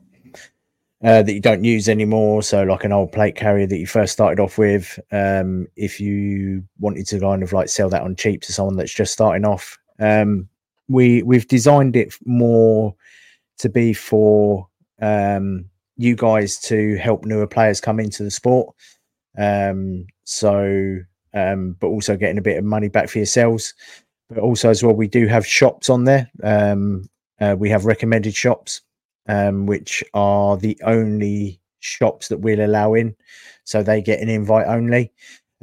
uh, that you don't use anymore. So, like an old plate carrier that you first started off with. Um, if you wanted to kind of like sell that on cheap to someone that's just starting off, um, we we've designed it more to be for um, you guys to help newer players come into the sport. Um, so, um, but also getting a bit of money back for yourselves but also as well we do have shops on there. Um uh, we have recommended shops um which are the only shops that we'll allow in. So they get an invite only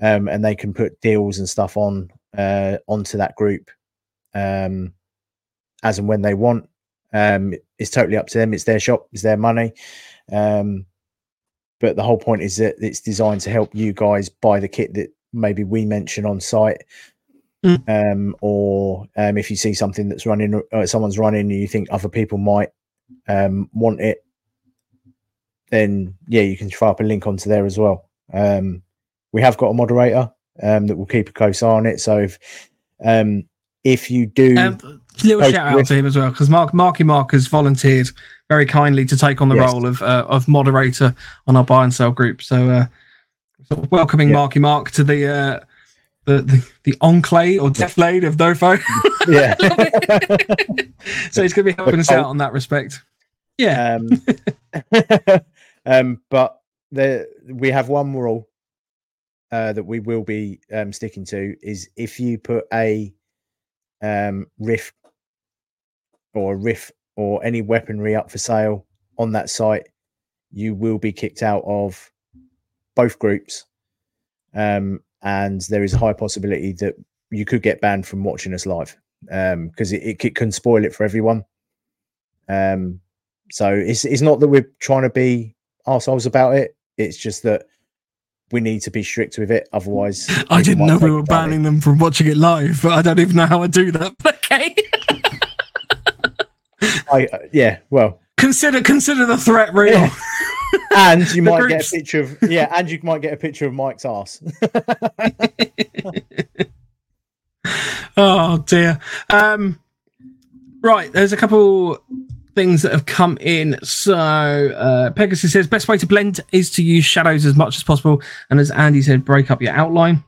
um and they can put deals and stuff on uh onto that group um as and when they want. Um it's totally up to them. It's their shop. It's their money. Um but the whole point is that it's designed to help you guys buy the kit that maybe we mention on site um, or um, if you see something that's running, uh, someone's running, and you think other people might um, want it, then yeah, you can throw up a link onto there as well. Um, we have got a moderator um, that will keep a close eye on it. So if um, if you do, Um, little shout out with- to him as well because Mark Marky Mark has volunteered very kindly to take on the Yes. role of uh, of moderator on our buy and sell group. So, uh, welcoming Yeah. Marky Mark to the uh, the, the the enclave or deflate of Nofo. yeah, so he's going to be helping us out on that respect. Yeah, um, um, but the we have one rule uh, that we will be um, sticking to is if you put a um, RIF or a RIF or any weaponry up for sale on that site, you will be kicked out of both groups. Um, and there is a high possibility that you could get banned from watching us live because it, it, can spoil it for everyone. Um, so it's it's not that we're trying to be arseholes about it. It's just that we need to be strict with it. Otherwise, I didn't know we were banning them from watching it live, but I don't even know how I do that. Okay, I, uh, yeah, well, consider consider the threat real. Yeah. and you might groups. get a picture of yeah, and you might get a picture of Mike's ass. Oh dear. Um, right, there's a couple things that have come in. So uh, Pegasus says best way to blend is to use shadows as much as possible, and as Andy said, break up your outline.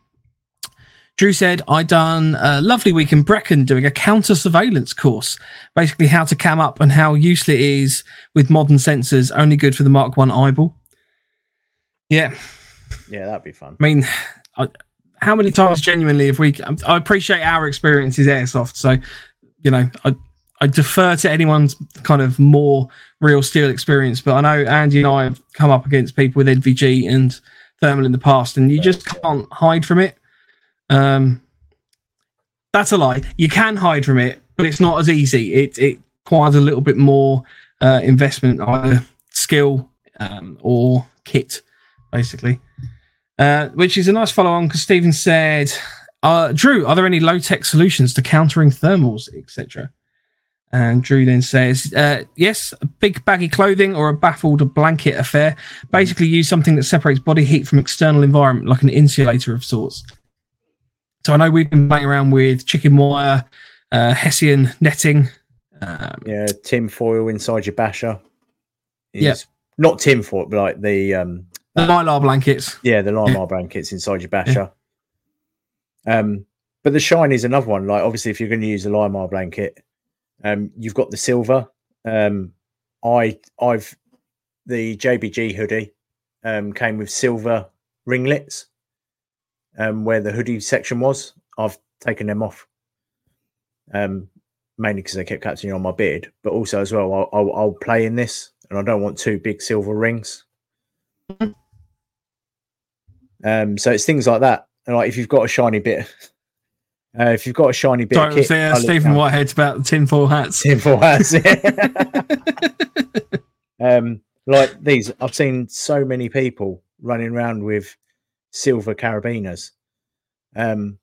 Drew said, I done a lovely week in Brecon doing a counter surveillance course, basically how to cam up and how useful it is with modern sensors, only good for the Mark One eyeball. Yeah, yeah, that'd be fun. I mean, I, how many times genuinely if we? I appreciate our experience is airsoft, so you know, I I defer to anyone's kind of more real steel experience. But I know Andy and I have come up against people with NVG and thermal in the past, and you just can't hide from it. Um, that's a lie. You can hide from it, but it's not as easy. It it requires a little bit more uh, investment, either skill um, or kit, basically. Uh, which is a nice follow on because Stephen said, uh, Drew, are there any low tech solutions to countering thermals, etc.? And Drew then says, uh, yes, a big baggy clothing or a baffled blanket affair. Basically, use something that separates body heat from external environment, like an insulator of sorts. So I know we've been playing around with chicken wire, uh, Hessian netting. Um, Yeah, tin foil inside your basher. Yeah. not tin foil, but like the um the mylar blankets. yeah the limar blankets inside your basher. Um, but the shine is another one. Like obviously, if you're going to use a limar blanket, um, you've got the silver. Um, I I've the JBG hoodie um came with silver ringlets. Um, where the hoodie section was, I've taken them off. Um, mainly because they kept catching on my beard, but also as well, I'll, I'll, I'll play in this, and I don't want two big silver rings. Um, so it's things like that. And like if you've got a shiny bit, Uh, if you've got a shiny bit Sorry, of it was kit, uh, Stephen. Whitehead's about the tinfoil hats. Tinfoil hats. um, like these, I've seen so many people running around with silver carabiners, um,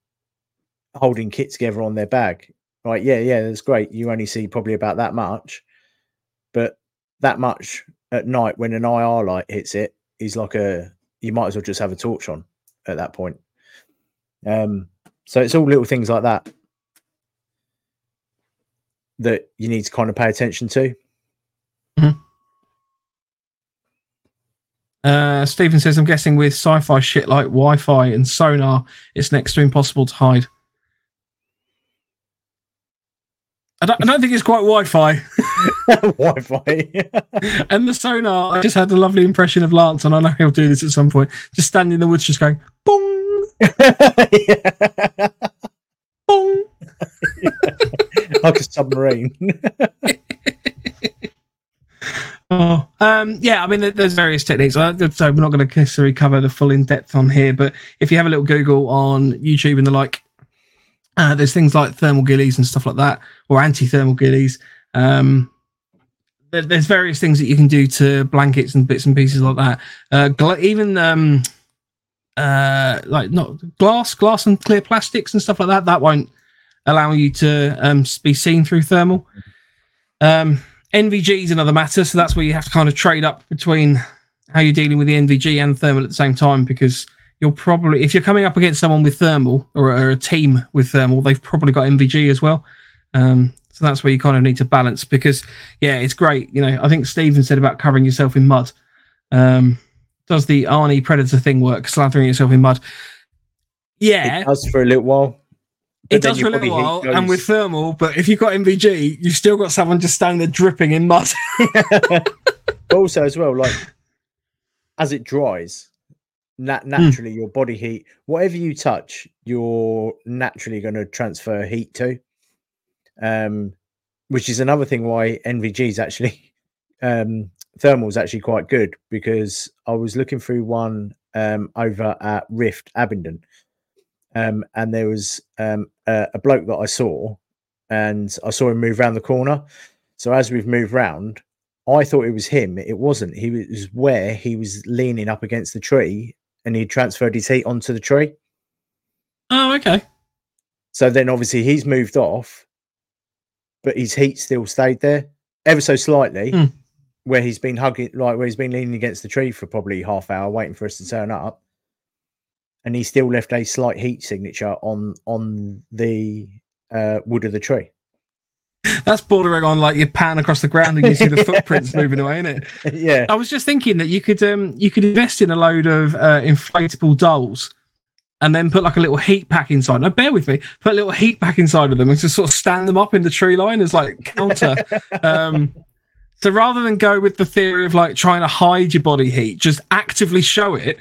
holding kit together on their bag. Right? Yeah, yeah, that's great. You only see probably about that much, but that much at night when an IR light hits it is like a. You might as well just have a torch on at that point. Um, so it's all little things like that that you need to kind of pay attention to. Uh, Stephen says, I'm guessing with sci fi shit like Wi Fi and sonar, it's next to impossible to hide. I don't, I don't think it's quite Wi Fi. Wi-Fi. and the sonar, I just had a lovely impression of Lance, and I know he'll do this at some point. Just standing in the woods, just going, bong, bong. like a submarine. Oh, um, yeah. I mean, there's various techniques. Uh, So we're not going to necessarily cover the full in depth on here, but if you have a little Google on YouTube and the like, uh, there's things like thermal gillies and stuff like that, or anti-thermal gillies. Um, there's various things that you can do to blankets and bits and pieces like that. Uh, even um, uh, like not glass, glass and clear plastics and stuff like that. That won't allow you to um, be seen through thermal. Um, NVG is another matter, so that's where you have to kind of trade up between how you're dealing with the NVG and thermal at the same time because you're probably, if you're coming up against someone with thermal or, or a team with thermal, they've probably got NVG as well. Um, so that's where you kind of need to balance because, yeah, it's great. You know, I think Stephen said about covering yourself in mud. Um, does the Arnie Predator thing work, slathering yourself in mud? Yeah, It does for a little while. But it does your for a little body heat while, and with thermal, but if you've got NVG, you've still got someone just standing there dripping in mud. also as well, like as it dries, nat- naturally your body heat, whatever you touch, you're naturally going to transfer heat to. Um, which is another thing why NVG is actually um thermal is actually quite good because I was looking through one um over at Rift Abingdon. Um, and there was um a, a bloke that I saw, and I saw him move around the corner. So as we've moved round, I thought it was him. It wasn't. He was where he was leaning up against the tree and he transferred his heat onto the tree. oh, okay. So then obviously he's moved off, but his heat still stayed there ever so slightly Hmm. where he's been hugging, like where he's been leaning against the tree for probably half hour waiting for us to turn up. And he still left a slight heat signature on on the uh, wood of the tree. That's bordering on like you pan across the ground and you see the footprints moving away, isn't it? yeah. I was just thinking that you could um you could invest in a load of uh, inflatable dolls and then put like a little heat pack inside. Now bear with me, put a little heat pack inside of them and just sort of stand them up in the tree line as like counter. um so rather than go with the theory of like trying to hide your body heat, just actively show it,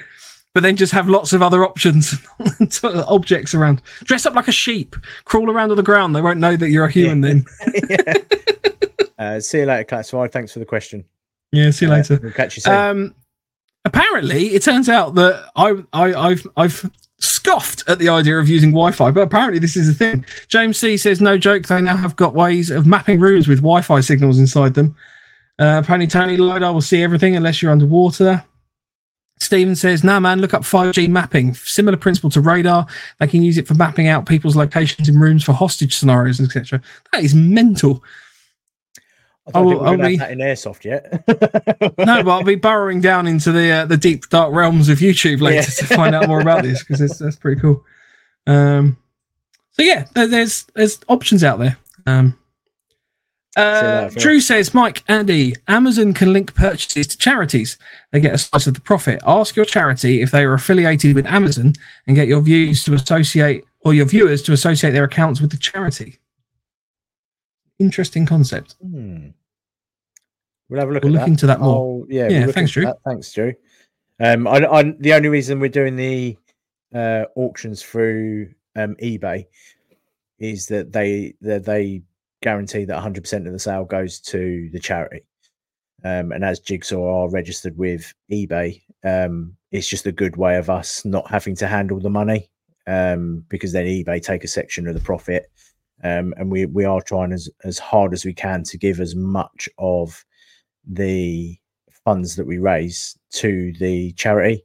but then just have lots of other options objects around. Dress up like a sheep, crawl around on the ground. They won't know that you're a human then. yeah. Uh, see you later, class Classified. Thanks for the question. Yeah, see you Uh, later. we'll catch you soon. Um, apparently, it turns out that I, I, I've, I've scoffed at the idea of using Wi-Fi, but apparently this is a thing. James C says, "No joke, they now have got ways of mapping rooms with Wi-Fi signals inside them." Uh, Pony Tony Lidar will see everything unless you're underwater. Steven says, "No, man, look up 5G mapping. Similar principle to radar. They can use it for mapping out people's locations in rooms for hostage scenarios, etc." That is mental. I don't I'll- think we're I'll gonna be- that in airsoft yet. no, but I'll be burrowing down into the uh, the deep dark realms of YouTube later Yeah. to find out more about this because that's, that's pretty cool. Um, so yeah, there's there's options out there. Um, uh. Drew says, Mike, Andy, Amazon can link purchases to charities. They get a slice of the profit. Ask your charity if they are affiliated with Amazon and get your views to associate or your viewers to associate their accounts with the charity. Interesting concept. Hmm. We'll have a look We'll at look that. into that more. Oh, yeah, Yeah, we'll thanks, Drew. that. Thanks, Drew. Um, I, I, the only reason we're doing the uh, auctions through um, eBay is that they that they guarantee that 100% of the sale goes to the charity. Um, and as Jigsaw are registered with eBay, um, it's just a good way of us not having to handle the money um, because then eBay take a section of the profit, um, and we we are trying as as hard as we can to give as much of the funds that we raise to the charity.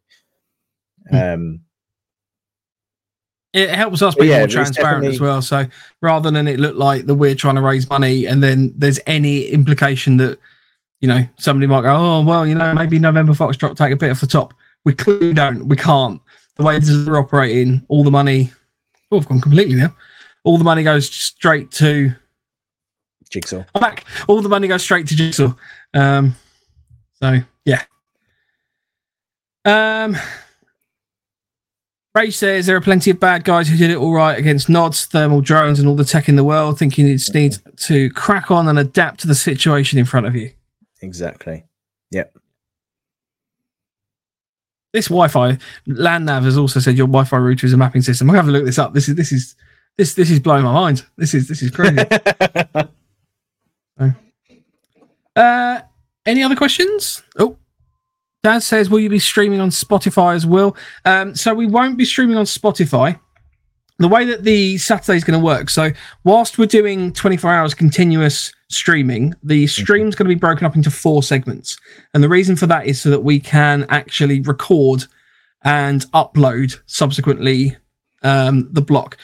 Mm. It helps us be yeah, more transparent as well. So rather than it look like that we're trying to raise money and then there's any implication that, you know, somebody might go, oh, well, you know, maybe November Foxtrot take a bit off the top. We clearly don't. We can't. The way this is we're operating, all the money, oh, I've gone completely now. All the money goes straight to, jigsaw. I'm back. All the money goes straight to Jigsaw. Um, so, yeah. Um, Ray says there are plenty of bad guys who did it all right against nods, thermal drones, and all the tech in the world, thinking you just need to crack on and adapt to the situation in front of you. Exactly. Yep. This Wi-Fi LandNav has also said your Wi-Fi router is a mapping system. I'm gonna have to look this up. This is this is this this is blowing my mind. This is this is crazy. uh, any other questions? Oh, Dad says, will you be streaming on Spotify as well? Um, so we won't be streaming on Spotify. The way that the Saturday is going to work. So whilst we're doing 24 hours continuous streaming, the stream's going to be broken up into four segments. And the reason for that is so that we can actually record and upload subsequently um, the block.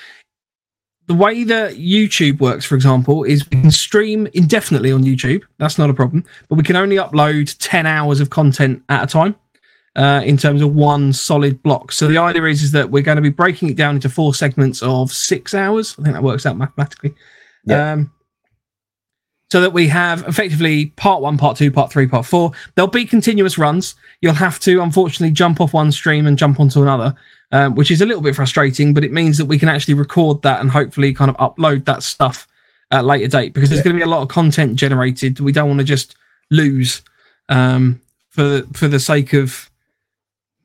The way that YouTube works, for example, is we can stream indefinitely on YouTube. That's not a problem, but we can only upload 10 hours of content at a time uh, in terms of one solid block. So the idea is, is that we're going to be breaking it down into four segments of six hours. I think that works out mathematically. Yeah. Um, so that we have effectively part one, part two, part three, part four. There'll be continuous runs. You'll have to, unfortunately, jump off one stream and jump onto another, um, which is a little bit frustrating, but it means that we can actually record that and hopefully kind of upload that stuff at a later date because there's going to be a lot of content generated. We don't want to just lose um, for for the sake of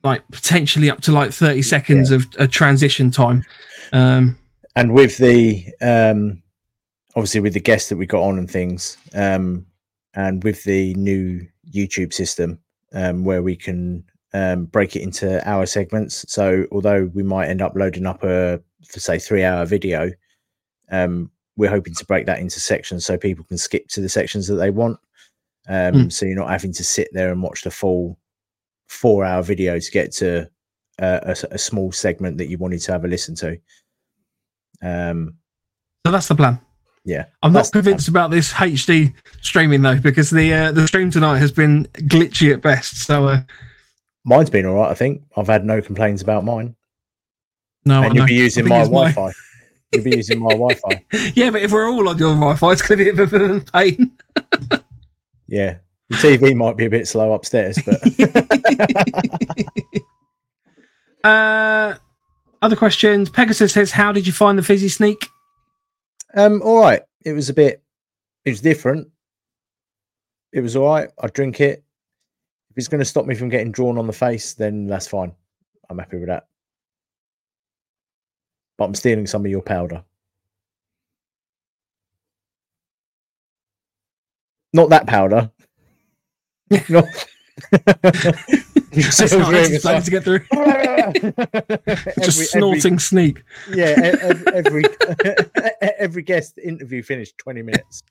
like potentially up to like 30 seconds of a transition time. Um, and with the um obviously with the guests that we got on and things um and with the new youtube system um where we can um break it into hour segments so although we might end up loading up a for say three hour video um we're hoping to break that into sections so people can skip to the sections that they want um Hmm. so you're not having to sit there and watch the full four hour video to get to uh, a, a small segment that you wanted to have a listen to um so that's the plan. yeah I'm not convinced about this HD streaming though, because the uh, the stream tonight has been glitchy at best. So uh, Mine's been all right. I think I've had no complaints about mine. no, and you'll be using my Wi-Fi. You'll be using my Wi-Fi. yeah, but if we're all on your Wi-Fi, it's going to be a bit of a pain. Yeah, the TV might be a bit slow upstairs, but uh, other questions. Pegasus says, "How did you find the fizzy sneak?" um, all right. It was a bit. It was different. It was all right. I drink it. It's going to stop me from getting drawn on the face, then that's fine. I'm happy with that. But I'm stealing some of your powder. Not that powder. Not. That's not to get through. Just Every- snorting sneak. yeah, every every guest interview finished twenty minutes.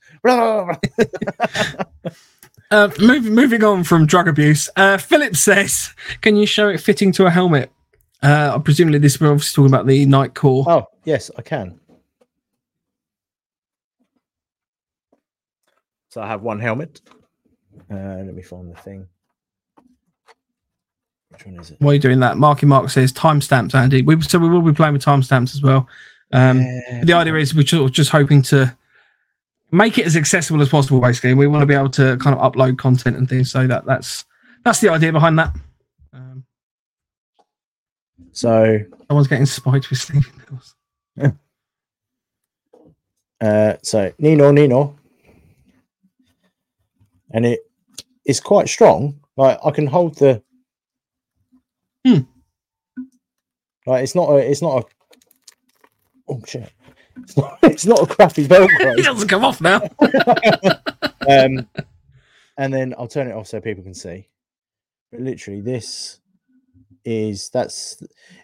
Uh, moving moving on from drug abuse. Uh, Philip says, "Can you show it fitting to a helmet?" Uh, presumably, this we're obviously talking about the Nitecore. oh yes, I can. So I have one helmet. Uh, let me find the thing. Which one is it? While you're doing that, Marky Mark says timestamps, Andy. We so we will be playing with timestamps as well. Um, Yeah, the idea is we're ju- just hoping to make it as accessible as possible. Basically, we want to be able to kind of upload content and things. So that that's that's the idea behind that. Um, so someone's getting spiked with Stephen Hills. Uh, so Nino Nino, and it is quite strong. Like I can hold the. Hmm. Like it's not a. It's not a. Oh shit! It's not, it's not a crappy It doesn't come off now. um, and then I'll turn it off so people can see. But literally, this is that's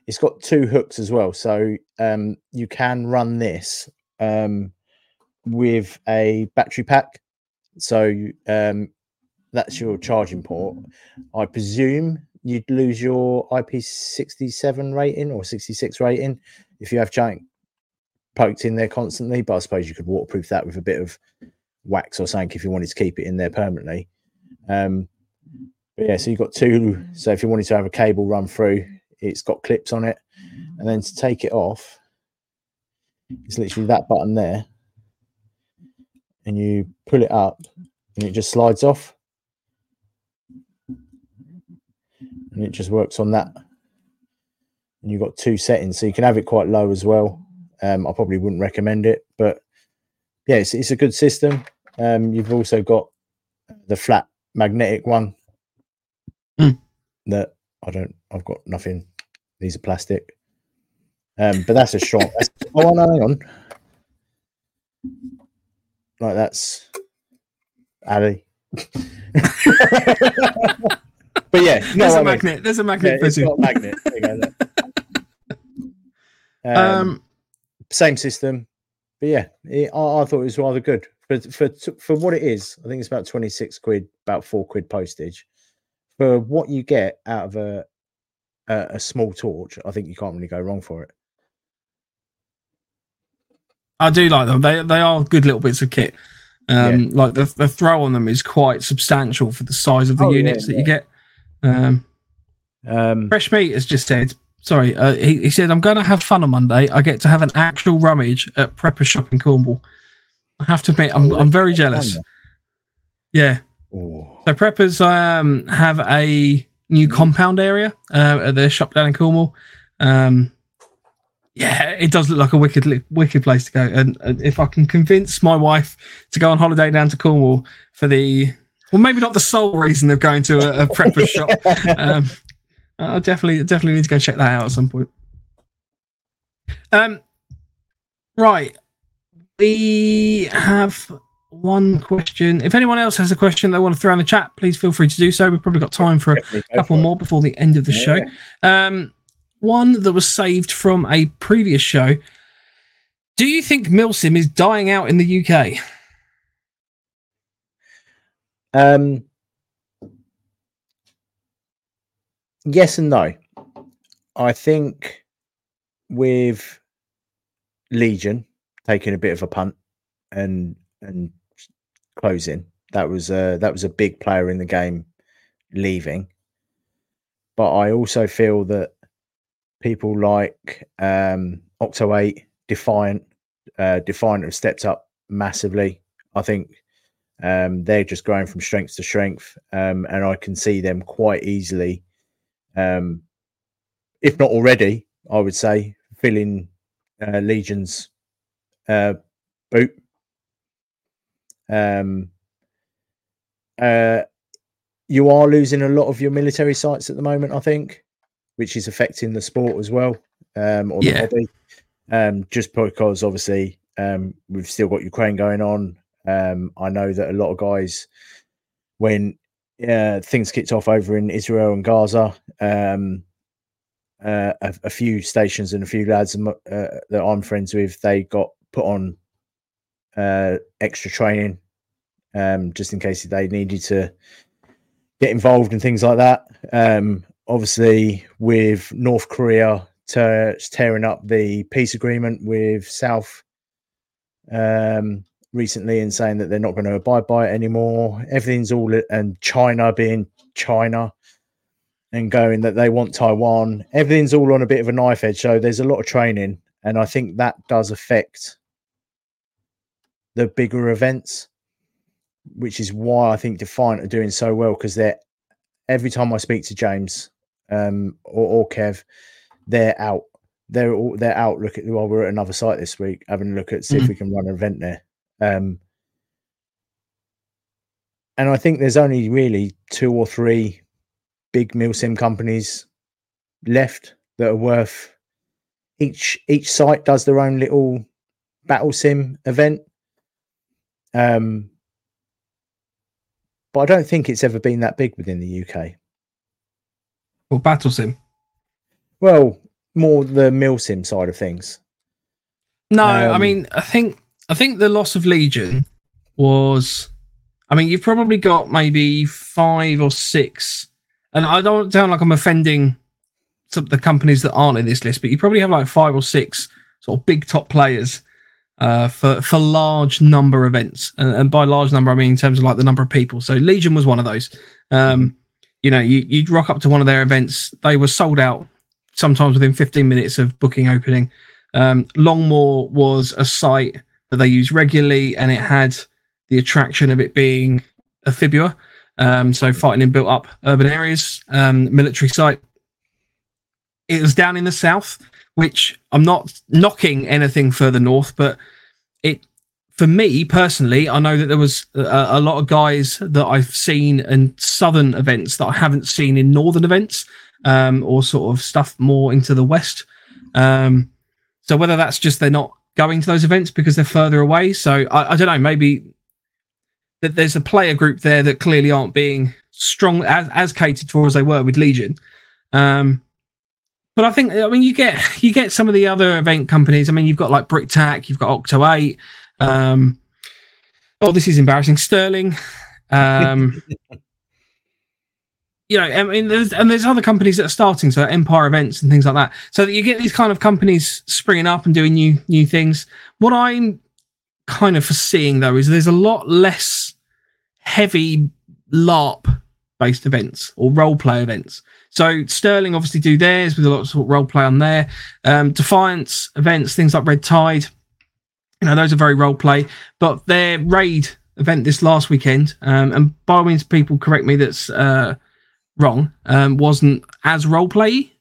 it's got two hooks as well, so um, you can run this um, with a battery pack. So um, that's your charging port. I presume you'd lose your IP67 rating or 66 rating if you have junk poked in there constantly. But I suppose you could waterproof that with a bit of wax or something if you wanted to keep it in there permanently. Um, but yeah, so you've got two. So if you wanted to have a cable run through, it's got clips on it, and then to take it off, it's literally that button there, and you pull it up, and it just slides off, and it just works on that. And you've got two settings, so you can have it quite low as well. Um, I probably wouldn't recommend it, but yeah, it's, it's a good system. Um, you've also got the flat magnetic one Mm. that I don't. I've got nothing. These are plastic. Um, but that's a. That's, oh, no, hang on. Like that's Ali. but yeah, no, There's I a mean, magnet. There's a magnet. it's for two. got a magnet. There you go, um, um, same system, but yeah, it, I, I thought it was rather good for for for what it is. I think it's about twenty six quid, about four quid postage for what you get out of a, a a small torch. I think you can't really go wrong for it. I do like them. They they are good little bits of kit. Um, like the the throw on them is quite substantial for the size of the Oh, yeah, units that yeah. you get. Um, Um, Fresh Meat has just said, sorry, uh, he, he said, I'm going to have fun on Monday. I get to have an actual rummage at Prepper Shop in Cornwall. I have to admit, I'm, I'm very jealous. Yeah. oh, So Preppers um, have a new compound area uh, at their shop down in Cornwall. Um, yeah, it does look like a wicked, wicked place to go. And, and if I can convince my wife to go on holiday down to Cornwall for the, well, maybe not the sole reason of going to a, a prepper shop, um, I definitely, definitely need to go check that out at some point. Um, right, we have one question. If anyone else has a question they want to throw in the chat, please feel free to do so. We've probably got time for a couple more before the end of the show. Um, one that was saved from a previous show. Do you think Milsim is dying out in the UK? Um, yes and no. I think with Legion taking a bit of a punt and and closing, that was a that was a big player in the game leaving. But I also feel that people like um, Octo Eight, Defiant, uh, Defiant have stepped up massively. I think um, they're just growing from strength to strength, um, and I can see them quite easily, um, if not already, I would say, filling uh, Legion's uh, boot. Um, uh, you are losing a lot of your military sites at the moment, I think, which is affecting the sport as well, um, or the hobby. Um, just because obviously um, we've still got Ukraine going on. Um, I know that a lot of guys, when uh, things kicked off over in Israel and Gaza, um, uh, a, a few stations and a few lads uh, that I'm friends with, they got put on uh, extra training um, just in case they needed to get involved in things like that. Um, obviously, with North Korea te- tearing up the peace agreement with South um, recently and saying that they're not going to abide by it anymore. Everything's all and China being China and going that they want Taiwan. Everything's all on a bit of a knife edge. So there's a lot of training, and I think that does affect the bigger events, which is why I think Defiant are doing so well because they're every time I speak to James um, or, or Kev, they're out. They're all they're out. Look at well, we're at another site this week, having a look at see if Mhm. we can run an event there. Um, and I think there's only really two or three big milsim companies left that are worth. Each each site does their own little battle sim event. Um, but I don't think it's ever been that big within the UK. Or Battle Sim? Well, more the Milsim side of things. No, I Um, mean, I think I think the loss of Legion was. I mean, you've probably got maybe five or six, and I don't sound like I'm offending some of the companies that aren't in this list, but you probably have like five or six sort of big top players uh, for for large number events, and, and by large number I mean in terms of like the number of people. So Legion was one of those. Um, you know, you, you'd rock up to one of their events; they were sold out sometimes within 15 minutes of booking opening. Um, Longmoor was a site that they use regularly, and it had the attraction of it being a FIBUA, um, so fighting in built up urban areas, um, military site. It was down in the south, which I'm not knocking anything further north, but it, for me personally, I know that there was a, a lot of guys that I've seen in southern events that I haven't seen in northern events, um, or sort of stuff more into the west. Um, so whether that's just they're not going to those events because they're further away. So I, I don't know. Maybe that there's a player group there that clearly aren't being strong as, as catered for as they were with Legion. Um, but I think I mean you get you get some of the other event companies. I mean you've got like BrickTac, you've got Octo Eight. Um, oh, this is embarrassing. Sterling. Um, you know, I mean, there's and there's other companies that are starting, so Empire Events and things like that. So that you get these kind of companies springing up and doing new new things. What I'm kind of foreseeing though is there's a lot less heavy LARP based events or role play events. So Sterling obviously do theirs with a lot of, role play on there. Um, Defiance events, things like Red Tide, you know, those are very role play. But their raid event this last weekend, um, and by all means, people correct me that's uh, wrong, um, wasn't as role play.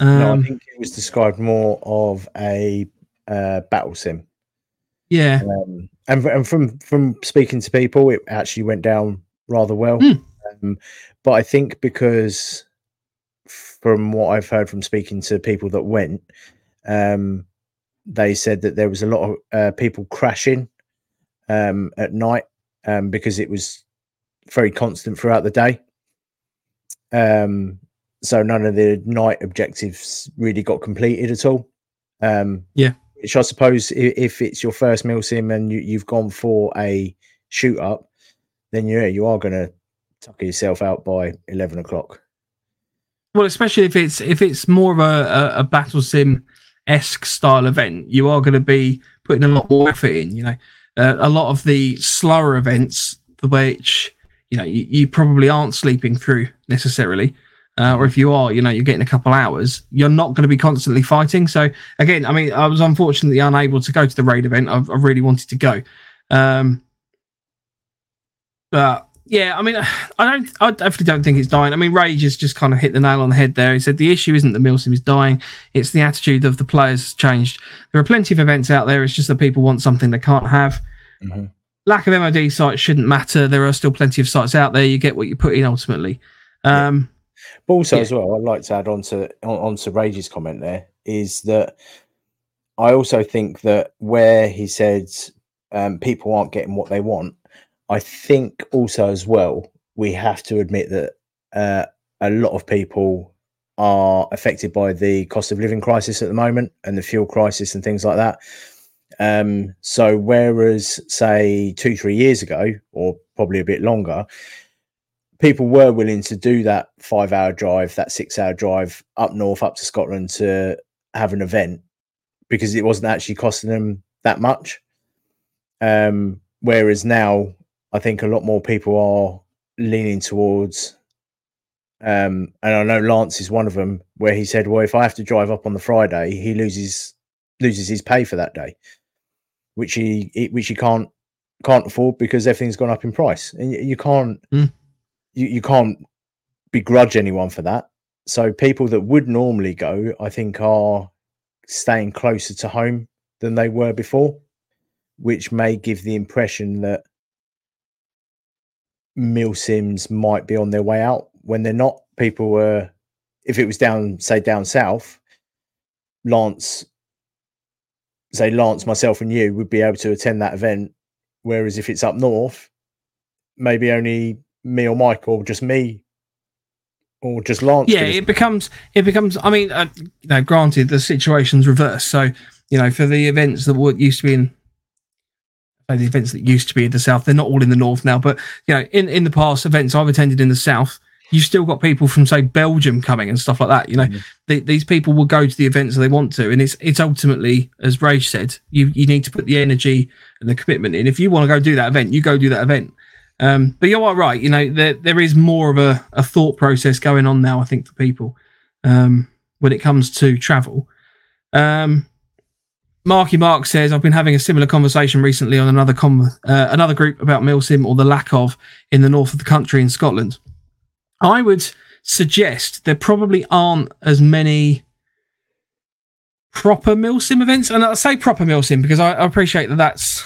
no, I Um, think it was described more of a uh, battle sim. yeah, Um, and, and from from speaking to people, it actually went down rather well. Hmm. Um, but I think because from what I've heard from speaking to people that went, um, they said that there was a lot of uh, people crashing um, at night um, because it was very constant throughout the day. Um, so none of the night objectives really got completed at all. Um, Yeah. Which I suppose i- if it's your first mil sim and you, you've gone for a shoot up, then yeah, you are going to tucker yourself out by eleven o'clock. well, especially if it's if it's more of a, a, a battle sim esque style event, you are going to be putting a lot more effort in. You know, uh, a lot of the slower events, the which you know you, you probably aren't sleeping through necessarily. Uh, or if you are, you know, you're getting a couple hours, you're not going to be constantly fighting. So again, I mean, I was unfortunately unable to go to the raid event. I've, I really wanted to go. Um, but yeah, I mean, I don't, I definitely don't think it's dying. I mean, Rage has just kind of hit the nail on the head there. He said the issue isn't that Milsim is dying; it's the attitude of the players changed. There are plenty of events out there. It's just that people want something they can't have. Mhm. Lack of MOD sites shouldn't matter. There are still plenty of sites out there. You get what you put in ultimately. Um, But also, Yeah. as well, I'd like to add on to on, on to Rage's comment there is that I also think that where he said um, people aren't getting what they want, I think also as well we have to admit that uh, a lot of people are affected by the cost of living crisis at the moment and the fuel crisis and things like that. Um, so whereas say two three years ago, or probably a bit longer, people were willing to do that five hour drive, that six hour drive up north, up to Scotland to have an event because it wasn't actually costing them that much. Um, whereas now, I think a lot more people are leaning towards, um, and I know Lance is one of them, where he said, "Well, if I have to drive up on the Friday, he loses loses his pay for that day, which he which he can't can't afford because everything's gone up in price, and you, you can't hmm. you, you can't begrudge anyone for that. So people that would normally go, I think, are staying closer to home than they were before, which may give the impression that mil sims might be on their way out when they're not. People were, if it was down, say down south, Lance, say Lance, myself, and you would be able to attend that event. Whereas if it's up north, maybe only me or Mike or just me or just Lance. yeah, it becomes it becomes. I mean, uh, you know, granted the situation's reversed. So you know, for the events that were used to be in the events that used to be in the south, they're not all in the north now. But you know, in in the past events I've attended in the south, you've still got people from say Belgium coming and stuff like that. You know, Mhm. the, these people will go to the events that they want to, and it's it's ultimately, as Rage said, you you need to put the energy and the commitment in. If you want to go do that event, you go do that event. Um, but you are right. You know, there there is more of a, a thought process going on now. I think for people um, when it comes to travel. Um, Marky Mark says I've been having a similar conversation recently on another com- uh, another group about milsim or the lack of in the north of the country in Scotland. I would suggest there probably aren't as many proper milsim events, and I say proper milsim because I, I appreciate that that's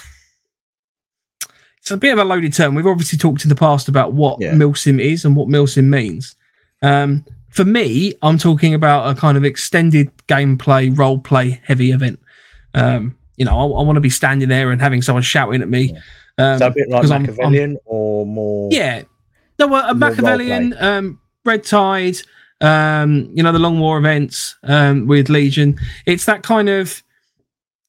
it's a bit of a loaded term. We've obviously talked in the past about what Yeah. milsim is and what milsim means. Um, for me, I'm talking about a kind of extended gameplay, role play heavy event. Um, you know, I, I want to be standing there and having someone shouting at me. Um, Is that a bit like 'cause I'm- I'm- or more? yeah. No, were a Machiavellian, um, Red Tide, um, you know, the Long War events um, with Legion. It's that kind of,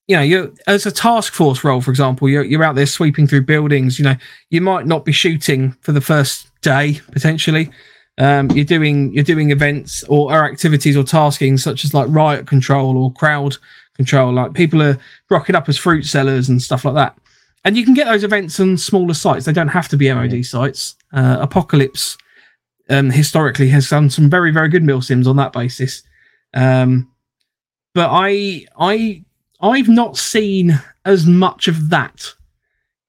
you know, you're as a task force role, for example, you're, you're out there sweeping through buildings. You know, you might not be shooting for the first day potentially. Um, you're doing you're doing events or, or activities or tasking such as like riot control or crowd control. Like people are rocking up as fruit sellers and stuff like that. And you can get those events on smaller sites. They don't have to be MOD sites. Uh, Apocalypse um, historically has done some very, very good mil sims on that basis. Um, but I, I, I've not seen as much of that,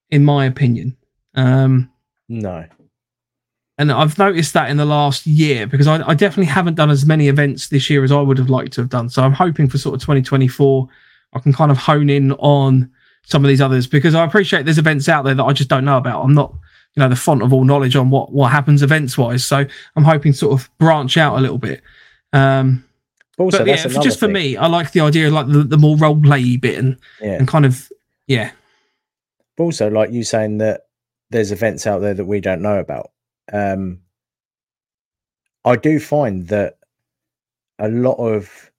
in my opinion. Um, No. and I've noticed that in the last year because I, I definitely haven't done as many events this year as I would have liked to have done. So I'm hoping for sort of 2024, I can kind of hone in on some of these others because I appreciate there's events out there that I just don't know about. I'm not, you know, the font of all knowledge on what what happens events wise. So I'm hoping to sort of branch out a little bit. Um, Also, but yeah, just for thing. me, I like the idea of like the, the more role play bit and, Yeah. and kind of yeah, But also, like you saying that there's events out there that we don't know about. Um, I do find that a lot of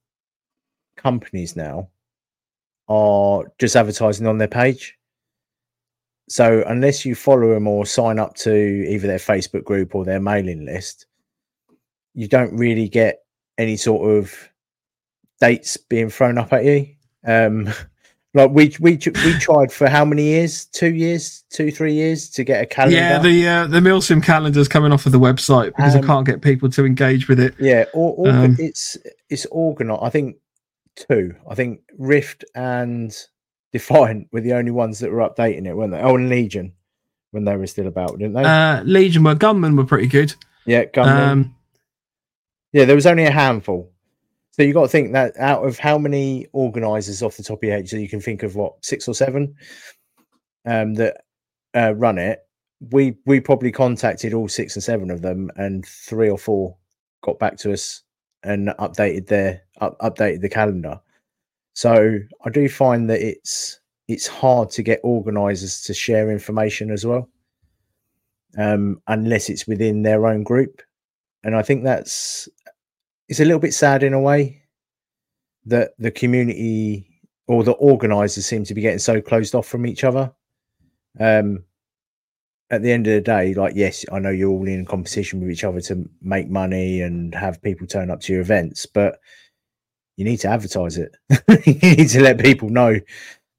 companies now are just advertising on their page. So unless you follow them or sign up to either their Facebook group or their mailing list, you don't really get any sort of dates being thrown up at you. Um, like we we we tried for how many years? Two years, two three years to get a calendar. yeah. The uh, the Milsim calendar's coming off of the website because Um, I can't get people to engage with it. Yeah, or, or Um, it's it's organized. I think two. I think Rift and Defiant were the only ones that were updating it, weren't they? Oh, and Legion when they were still about, didn't they? Uh, Legion were gunmen were pretty good. yeah, Gunmen. Um, yeah, there was only a handful. So you got to think that out of how many organizers off the top of your head, so you can think of what six or seven um, that uh, run it. We we probably contacted all six and seven of them, and three or four got back to us and updated their up, updated the calendar. So I do find that it's it's hard to get organizers to share information as well, um, unless it's within their own group, and I think that's it's a little bit sad in a way that the community or the organizers seem to be getting so closed off from each other. Um, at the end of the day, like, yes, I know you're all in competition with each other to make money and have people turn up to your events, but you need to advertise it. you need to let people know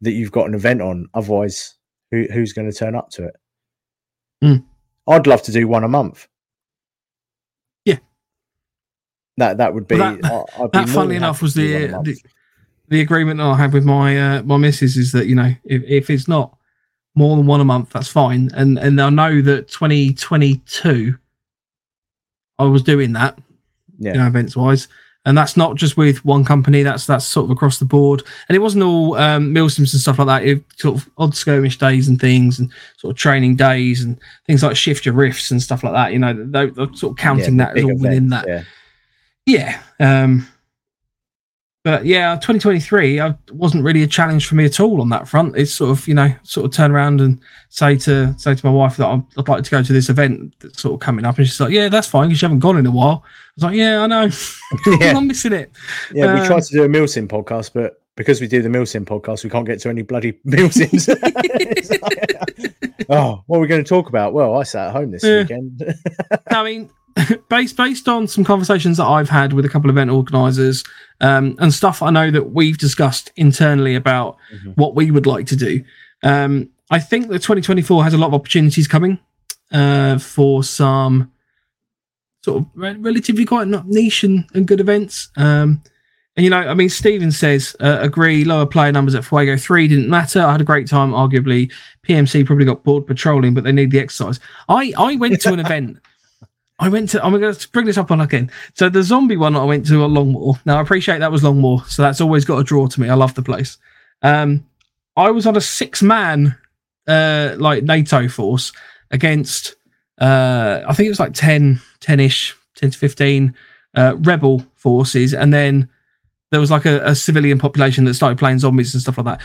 that you've got an event on. Otherwise, who, who's going to turn up to it? Mm. I'd love to do one a month. Yeah. That that would be. Well, that- I- I'd that, funnily enough, was to do one a the, month. the the agreement I had with my uh, my missus is that you know if, if it's not more than one a month, that's fine. And and I know that 2022, I was doing that, Yeah. you know, events wise. And that's not just with one company. That's that's sort of across the board. And it wasn't all um, Milsims and stuff like that. It sort of odd skirmish days and things, and sort of training days and things like shift your rifts and stuff like that. You know, they're, they're sort of counting Yeah, that as all within that. Yeah. Yeah. Um, but yeah, 2023 I wasn't really a challenge for me at all on that front. It's sort of you know sort of turn around and say to say to my wife that I'd, I'd like to go to this event that's sort of coming up, and she's like, "Yeah, that's fine because you haven't gone in a while." I was like, "Yeah, I know, Yeah. I'm missing it." Yeah, we Um, tried to do a Milsim podcast, but because we do the Milsim podcast, we can't get to any bloody Milsims. Like, oh, what are we going to talk about? Well, I sat at home this Yeah. weekend. I mean, based based on some conversations that I've had with a couple of event organisers um, and stuff I know that we've discussed internally about Mhm. what we would like to do. Um, I think that 2024 has a lot of opportunities coming uh, for some sort of re- relatively quite niche and, and good events. Um, and you know, I mean, Steven says uh, agree. Lower player numbers at Fuego three didn't matter. I had a great time. Arguably, PMC probably got bored patrolling, but they need the exercise. I I went to an event. I went to. I'm going to bring this up on again. So the zombie one I went to at Longmoor. Now I appreciate that was Longmoor, so that's always got a draw to me. I love the place. Um, I was on a six man uh like NATO force against uh I think it was like 10 10ish 10 to 15 uh rebel forces and then there was like a, a civilian population that started playing zombies and stuff like that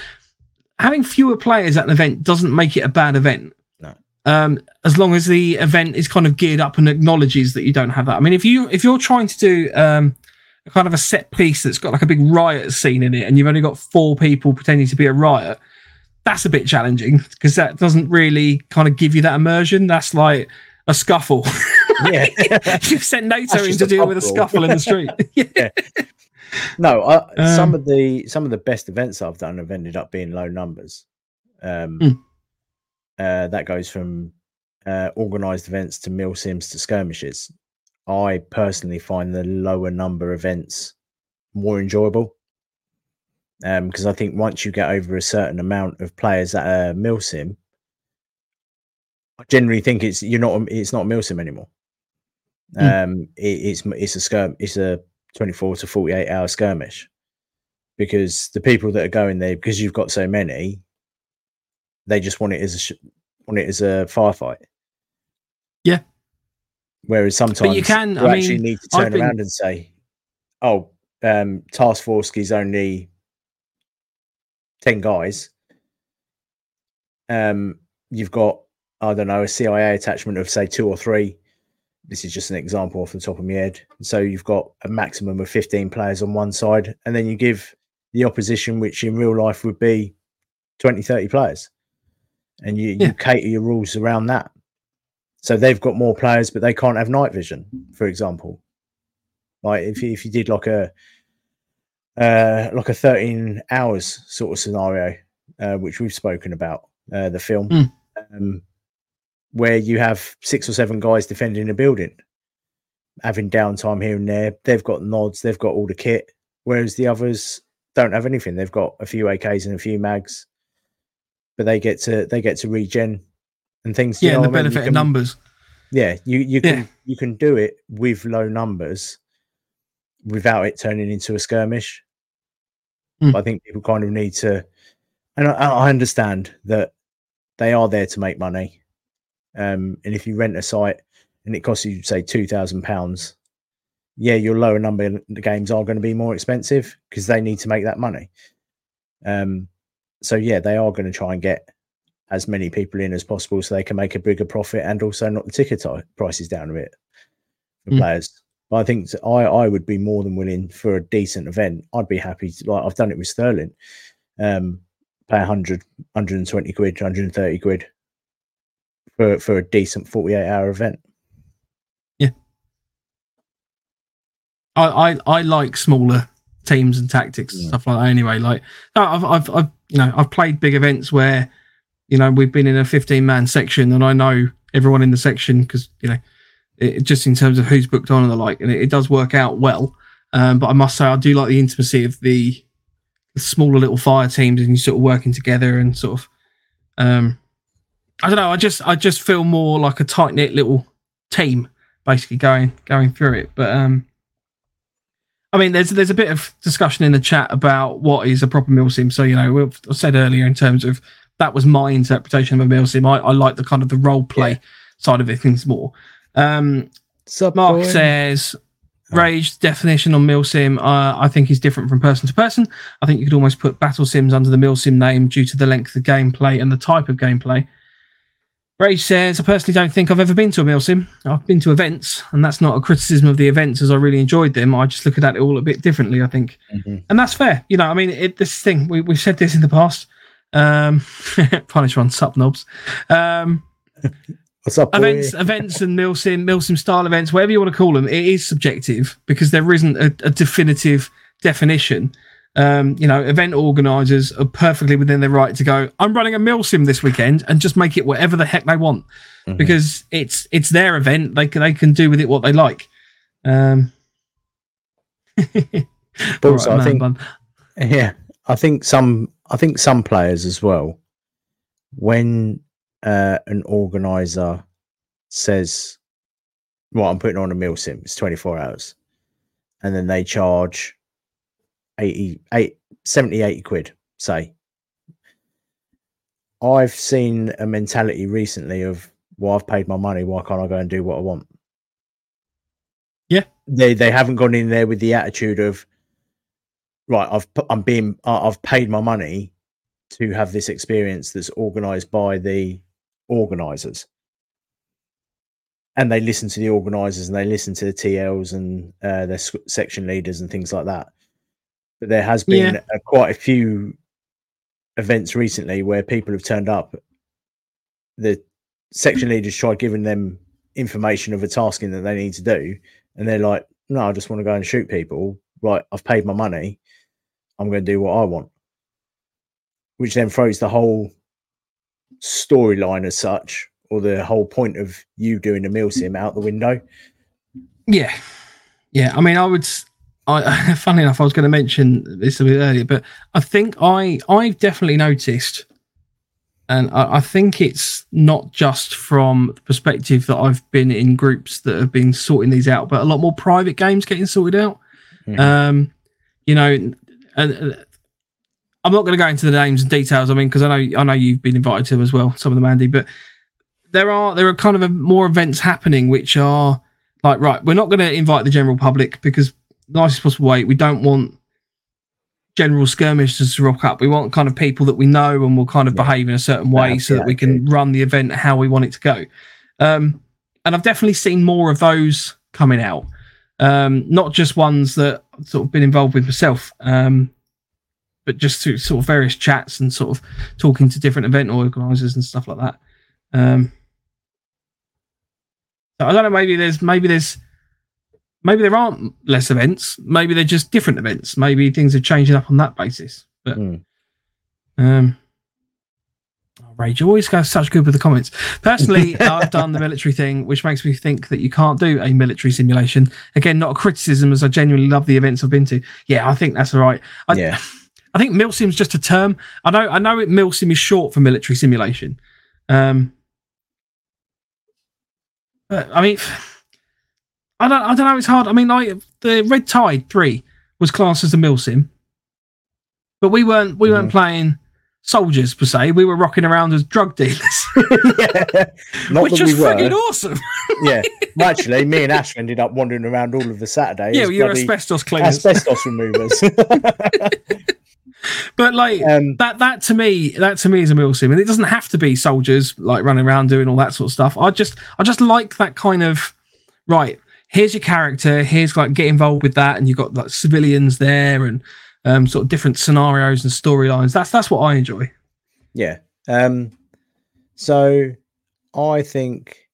having fewer players at an event doesn't make it a bad event. Um as long as the event is kind of geared up and acknowledges that you don't have that i mean if you if you're trying to do um a kind of a set piece that's got like a big riot scene in it and you've only got four people pretending to be a riot that's a bit challenging because that doesn't really kind of give you that immersion. That's like a scuffle. yeah. You've sent NATO in to deal with a scuffle in the street. yeah. No, I, some Um, of the some of the best events I've done have ended up being low numbers. Um, Hmm. Uh, that goes from uh, organized events to mil sims to skirmishes. I personally find the lower number events more enjoyable because I think once you get over a certain amount of players at a mil sim, I generally think it's you're not it's not mil sim anymore. Hmm. Um, it, it's it's a skirm it's a 24 to 48 hour skirmish because the people that are going there because you've got so many they just want it as a sh- want it as a firefight Yeah. whereas sometimes you can- you I actually mean, need to turn been- around and say oh um task force is only 10 guys um you've got i don't know a cia attachment of say two or three this is just an example off the top of my head. So you've got a maximum of 15 players on one side, and then you give the opposition, which in real life would be 20, 30 players, and you, Yeah. you cater your rules around that. So they've got more players, but they can't have night vision, for example. Like if you, if you did like a uh, like a 13 hours sort of scenario, uh, which we've spoken about, uh, the film, Mm. um, where you have six or seven guys defending a building, having downtime here and there. They've got nods, they've got all the kit, whereas the others don't have anything. They've got a few AKs and a few mags, but they get to they get to regen and things. you Yeah, know and the what I mean? You benefit of numbers. yeah, you you Yeah. can you can do it with low numbers without it turning into a skirmish. Mm. But I think people kind of need to, and I, I understand that they are there to make money. Um, and if you rent a site and it costs you say two thousand pounds, yeah, your lower number the games are going to be more expensive because they need to make that money. Um, so yeah, they are going to try and get as many people in as possible so they can make a bigger profit and also knock the ticket ti- prices down a bit for Mm. players. But I think I I would be more than willing for a decent event. I'd be happy to like I've done it with Sterling. Um pay 100 120 quid, 130 quid for for a decent 48 hour event. Yeah. I, I, I like smaller teams and tactics and stuff like that anyway. Like I've, I've, I've, you know, I've played big events where, you know, we've been in a 15 man section and I know everyone in the section because, you know, it, just in terms of who's booked on and the like, and it, it does work out well. Um, but I must say, I do like the intimacy of the, the smaller little fire teams and you sort of working together and sort of, um, I don't know. I just, I just feel more like a tight knit little team basically going, going through it. But, um, I mean, there's there's a bit of discussion in the chat about what is a proper mil sim. So you know, we've I said earlier in terms of that was my interpretation of a mil sim. I, I like the kind of the role play Yeah. side of it things more. Um, Sup, Mark boy? says Oh. Rage definition on milsim, uh, I think is different from person to person. I think you could almost put battle sims under the milsim name due to the length of gameplay and the type of gameplay. Rage says, I personally don't think I've ever been to a milsim. I've been to events, and that's not a criticism of the events as I really enjoyed them. I just look at it all a bit differently, I think. Mhm. And that's fair. You know, I mean, it, this thing, we, we've said this in the past. Um, punish one, sup knobs. Um, What's up, boy? events, events, and milsim, milsim style events, whatever you want to call them, it is subjective because there isn't a, a definitive definition. Um, you know, event organisers are perfectly within their right to go. I'm running a milsim this weekend and just make it whatever the heck they want Mhm. because it's it's their event. They can they can do with it what they like. Um, But also, right, I think bun. Yeah, I think some. I think some players as well. When uh, an organizer says, "Well, I'm putting on a mil sim. It's 24 hours," and then they charge 80, eight, 70, 80 quid, say. I've seen a mentality recently of, "Well, I've paid my money. Why can't I go and do what I want?" Yeah. they they haven't gone in there with the attitude of, right i've i'm being i've paid my money to have this experience that's organized by the organizers and they listen to the organizers and they listen to the tls and uh, their section leaders and things like that but there has been Yeah. uh, quite a few events recently where people have turned up the section leaders tried giving them information of a tasking that they need to do and they're like no i just want to go and shoot people right i've paid my money i'm going to do what i want which then throws the whole storyline as such or the whole point of you doing the mil sim out the window Yeah, yeah. I mean, I would. I, funny enough, I was going to mention this a bit earlier, but I think I I've definitely noticed, and I, I think it's not just from the perspective that I've been in groups that have been sorting these out, but a lot more private games getting sorted out. Mhm. Um, you know, and, and I'm not going to go into the names and details. I mean, because I know I know you've been invited to as well, some of them, Andy. But there are there are kind of a, more events happening which are like right. We're not going to invite the general public because nicest possible way. We don't want general skirmishers to rock up. We want kind of people that we know and will kind of Yeah. behave in a certain way have so that we can run the event how we want it to go. Um, and I've definitely seen more of those coming out. Um, not just ones that I've sort of been involved with myself, um, but just through sort of various chats and sort of talking to different event organisers and stuff like that. Um, I don't know. Maybe there's maybe there's maybe there aren't less events. Maybe they're just different events. Maybe things are changing up on that basis. But Mm. um, oh, Rage you always goes such good with the comments. Personally, I've done the military thing, which makes me think that you can't do a military simulation. Again, not a criticism, as I genuinely love the events I've been to. Yeah, I think that's all right. I, yeah I think milsim's just a term. I know. I know it. Milsim is short for military simulation. Um, but I mean, I don't. I don't know. It's hard. I mean, like the Red Tide Three was classed as a milsim, but we weren't. We weren't playing soldiers per se. We were rocking around as drug dealers, not which was we were friggin' awesome. yeah actually me and ash ended up wandering around all of the saturday yeah, you're asbestos cleaners. asbestos removers but like, um that that to me that to me is a mil sim and it doesn't have to be soldiers like running around doing all that sort of stuff i just i just like that kind of right here's your character here's like get involved with that and you've got like civilians there and um sort of different scenarios and storylines that's that's what i enjoy Yeah. Um, so I think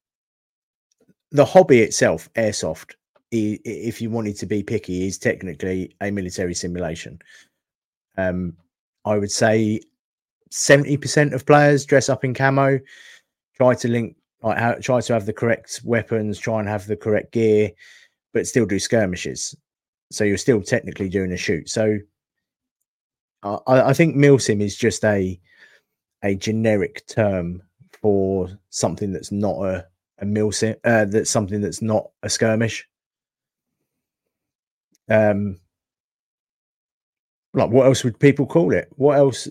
the hobby itself, airsoft, if you wanted to be picky, is technically a military simulation. Um, I would say 70% of players dress up in camo, try to link, like, ha- try to have the correct weapons, try and have the correct gear, but still do skirmishes. So you're still technically doing a shoot. So I, I I think milsim is just a a generic term for something that's not a a milsim, uh, that's something that's not a skirmish. Um, like what else would people call it? What else?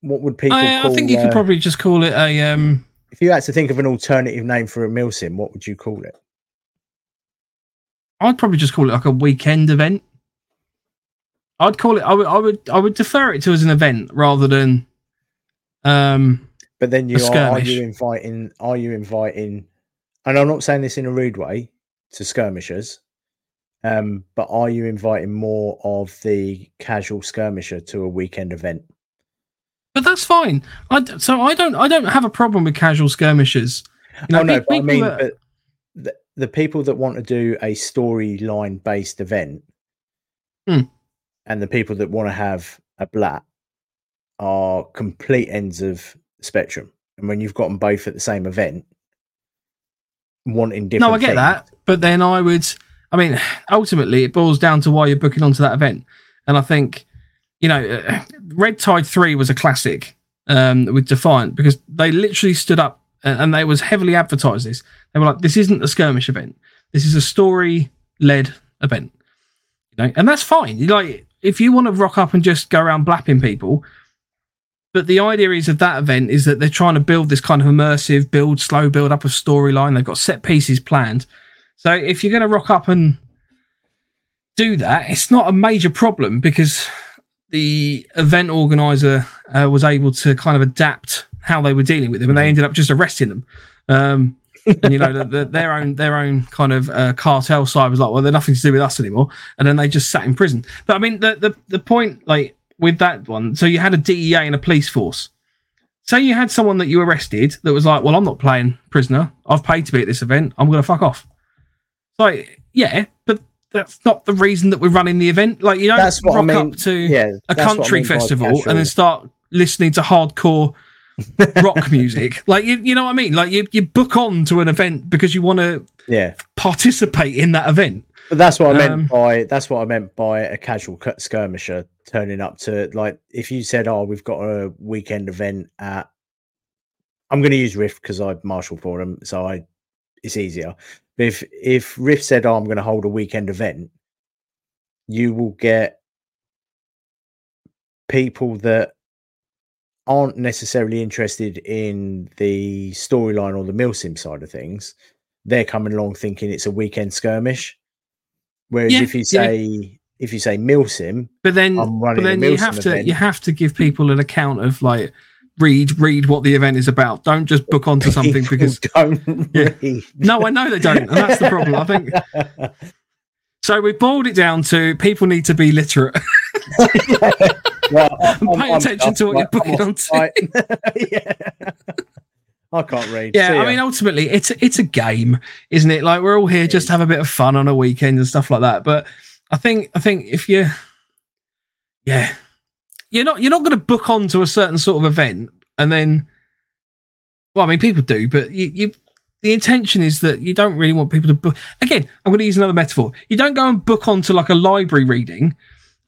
What would people I, call? I think you uh, could probably just call it a um if you had to think of an alternative name for a milsim, what would you call it? I'd probably just call it like a weekend event. I'd call it. I would. I would. I would defer it to as an event rather than. Um. But then you are, are you inviting? Are you inviting? And I'm not saying this in a rude way to skirmishers, um, but are you inviting more of the casual skirmisher to a weekend event? But that's fine. I so I don't. I don't have a problem with casual skirmishes. You know, oh no, but I mean, that- but the, the people that want to do a storyline based event, Hmm. and the people that want to have a blat are complete ends of the spectrum. And when you've got them both at the same event, wanting different, no, I get things- that. But then I would. I mean, ultimately, it boils down to why you're booking onto that event. And I think, you know, uh, Red Tide Three was a classic um, with Defiant because they literally stood up and, and they was heavily advertised this. They were like, "This isn't a skirmish event. This is a story-led event." You know, and that's fine. Like if you want to rock up and just go around blapping people. But the idea is of that event is that they're trying to build this kind of immersive build, slow build up of storyline. They've got set pieces planned. So if you're going to rock up and do that, it's not a major problem because the event organizer uh, was able to kind of adapt how they were dealing with them, and they ended up just arresting them. Um, and you know, the, the, their own their own kind of uh, cartel side was like, well, they're nothing to do with us anymore, and then they just sat in prison. But I mean, the the the point like with that one, so you had a DEA and a police force. Say you had someone that you arrested that was like, well, I'm not playing prisoner. I've paid to be at this event. I'm going to fuck off. Like, yeah, but that's not the reason that we're running the event. Like, you don't That's what I rock mean. up to Yeah, a what I country mean festival casual. and then start listening to hardcore rock music. Like, you, you know what I mean? Like, you, you book on to an event because you want to yeah, participate in that event. but that's what I meant Um, by that's what I meant by a casual cut skirmisher turning up to like if you said, "Oh, we've got a weekend event at," I'm going to use Rift because I marshal for them, so I it's easier. But if if Rift said, "Oh, I'm going to hold a weekend event," you will get people that aren't necessarily interested in the storyline or the milsim side of things. They're coming along thinking it's a weekend skirmish. Whereas Yeah, if you yeah. say if you say milsim, But then, I'm but then you have to event. you have to give people an account of like read read what the event is about. Don't just book onto something because don't Yeah. read. no, I know they don't, and that's the problem. I think so. we've boiled it down to people need to be literate. Well, And pay attention to what you're booking onto. Right. yeah. I can't read. Yeah, I mean, ultimately, it's a, it's a game, isn't it? Like we're all here just to have a bit of fun on a weekend and stuff like that. But I think I think if you, yeah, you're not you're not going to book on to a certain sort of event and then, well, I mean, people do, but you you. The intention is that you don't really want people to book. Again, I'm going to use another metaphor. You don't go and book onto like a library reading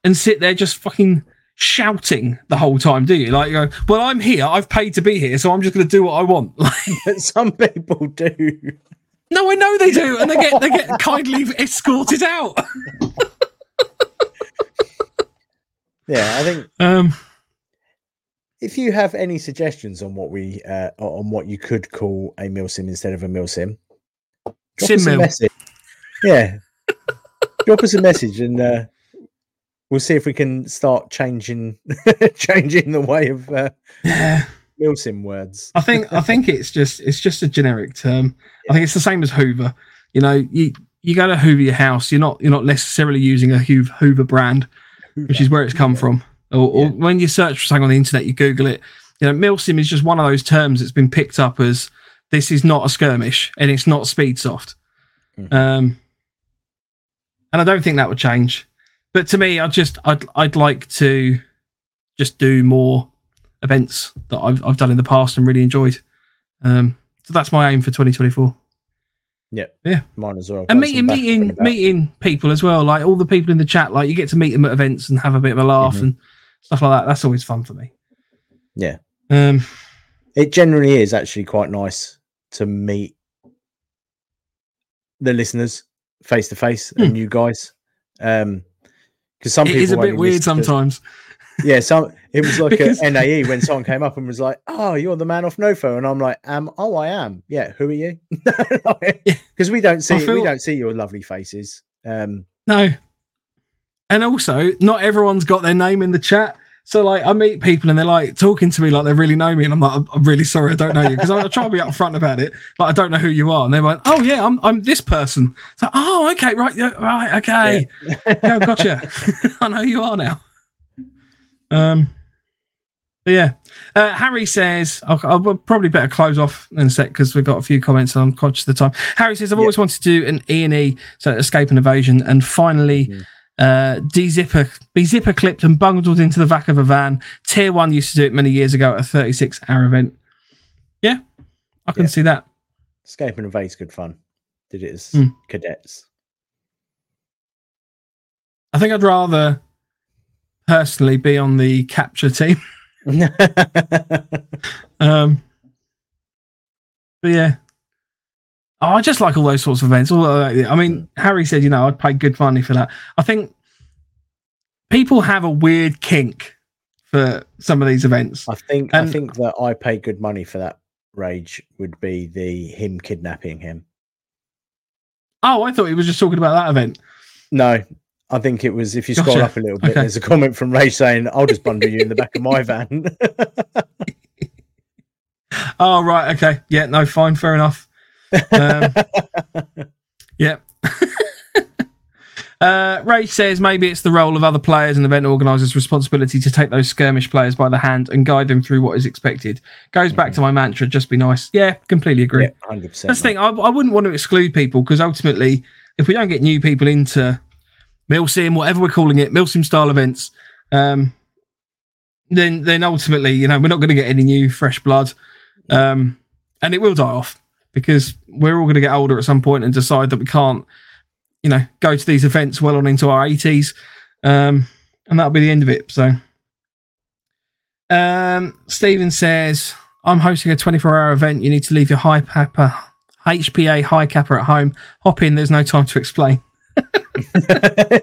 and sit there just fucking shouting the whole time, do you? Like, you go, well, I'm here. I've paid to be here, so I'm just going to do what I want. some people do. No, I know they do, and they get they get kindly escorted out. Yeah, I think Um, if you have any suggestions on what we uh, on what you could call a milsim instead of a milsim, drop Sim us a message. Yeah, drop us a message and uh, we'll see if we can start changing changing the way of uh, yeah, milsim words. I think I think it's just it's just a generic term. I think it's the same as Hoover. You know, you you go to Hoover your house, you're not you're not necessarily using a Hoover brand, which is where it's come from. Or, or Yeah. when you search for something on the internet, you Google it. You know, milsim is just one of those terms that's been picked up as this is not a skirmish and it's not speed soft. Mhm. Um, and I don't think that would change. But to me, I just I'd I'd like to just do more events that I've I've done in the past and really enjoyed. Um, so that's my aim for 2024. Yeah, Yeah. mine as well. And meeting meeting meeting people as well, like all the people in the chat, like you get to meet them at events and have a bit of a laugh Mhm. and stuff like that. That's always fun for me. Yeah. Um, It generally is actually quite nice to meet the listeners face to face and you guys. Um, because some Hmm. it people is a bit weird listen to- sometimes. Yeah, some it was like Because- a NAE when someone came up and was like, "Oh, you're the man off Nofo," and I'm like, "Um, oh, I am. Yeah, who are you?" Yeah. Because we don't see I we don't see your lovely faces. Um, No. And also, not everyone's got their name in the chat. So, like, I meet people and they're like talking to me like they really know me, and I'm like, I'm, I'm really sorry, I don't know you because I, I try to be upfront about it. Like, I don't know who you are, and they're like, Oh yeah, I'm I'm this person. So, oh, okay, right, yeah, right, okay, yeah, gotcha. I know who you are now. Um, yeah, uh, Harry says, I'll, I'll probably better close off in a sec because we've got a few comments and I'm conscious of the time. Harry says, I've Yeah. always wanted to do an E and E, so escape and evasion, and finally Mhm. uh, de-zipper, be zipper clipped and bundled into the back of a van. Tier one used to do it many years ago at a 36 hour event. Yeah, I can Yeah. see that. Escape and Evade's good fun. Did it as Hmm. cadets. I think I'd rather personally be on the capture team. Um, but yeah. Oh, I just like all those sorts of events. All I mean, Harry said, you know, I'd pay good money for that. I think people have a weird kink for some of these events. I think And- I think that I pay good money for that rage would be the him kidnapping him. Oh, I thought he was just talking about that event. No, I think it was if you scroll Gotcha. up a little bit, Okay. there's a comment from Ray saying, I'll just bundle you in the back of my van. Oh, right. Okay. Yeah. No, fine. Fair enough. Um, yeah. uh, Ray says maybe it's the role of other players and event organisers' responsibility to take those skirmish players by the hand and guide them through what is expected. Goes back to my mantra: just be nice. Yeah, completely agree. yeah, hundred percent. That's the thing. I, I wouldn't want to exclude people because ultimately, if we don't get new people into Milsim, whatever we're calling it, Milsim style events, um, then then ultimately, you know, we're not going to get any new fresh blood, um, and it will die off because we're all going to get older at some point and decide that we can't, you know, go to these events well on into our eighties, um, and that'll be the end of it. So, um, Stephen says. I'm hosting a 24 hour event. You need to leave your Hi-Capa, HPA Hi-Capa at home. Hop in. There's no time to explain.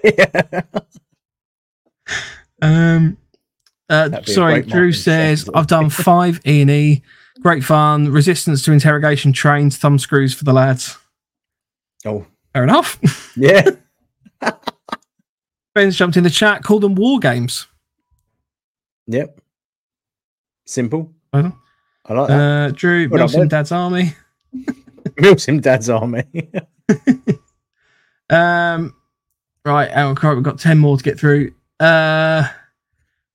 Yeah. Um, uh, That'd be a sorry, Drew says. I've done five E and E. Great fun. Resistance to interrogation trains. Thumb screws for the lads. Oh, Fair enough. yeah. Ben's jumped in the chat. Call them war games. Yep. Simple. Uh-huh. I like that. Uh, Drew, Well done, Wilson, Ben. Dad's Army. Milsim Dad's Army. Um, right, Crow, we've got 10 more to get through. Uh,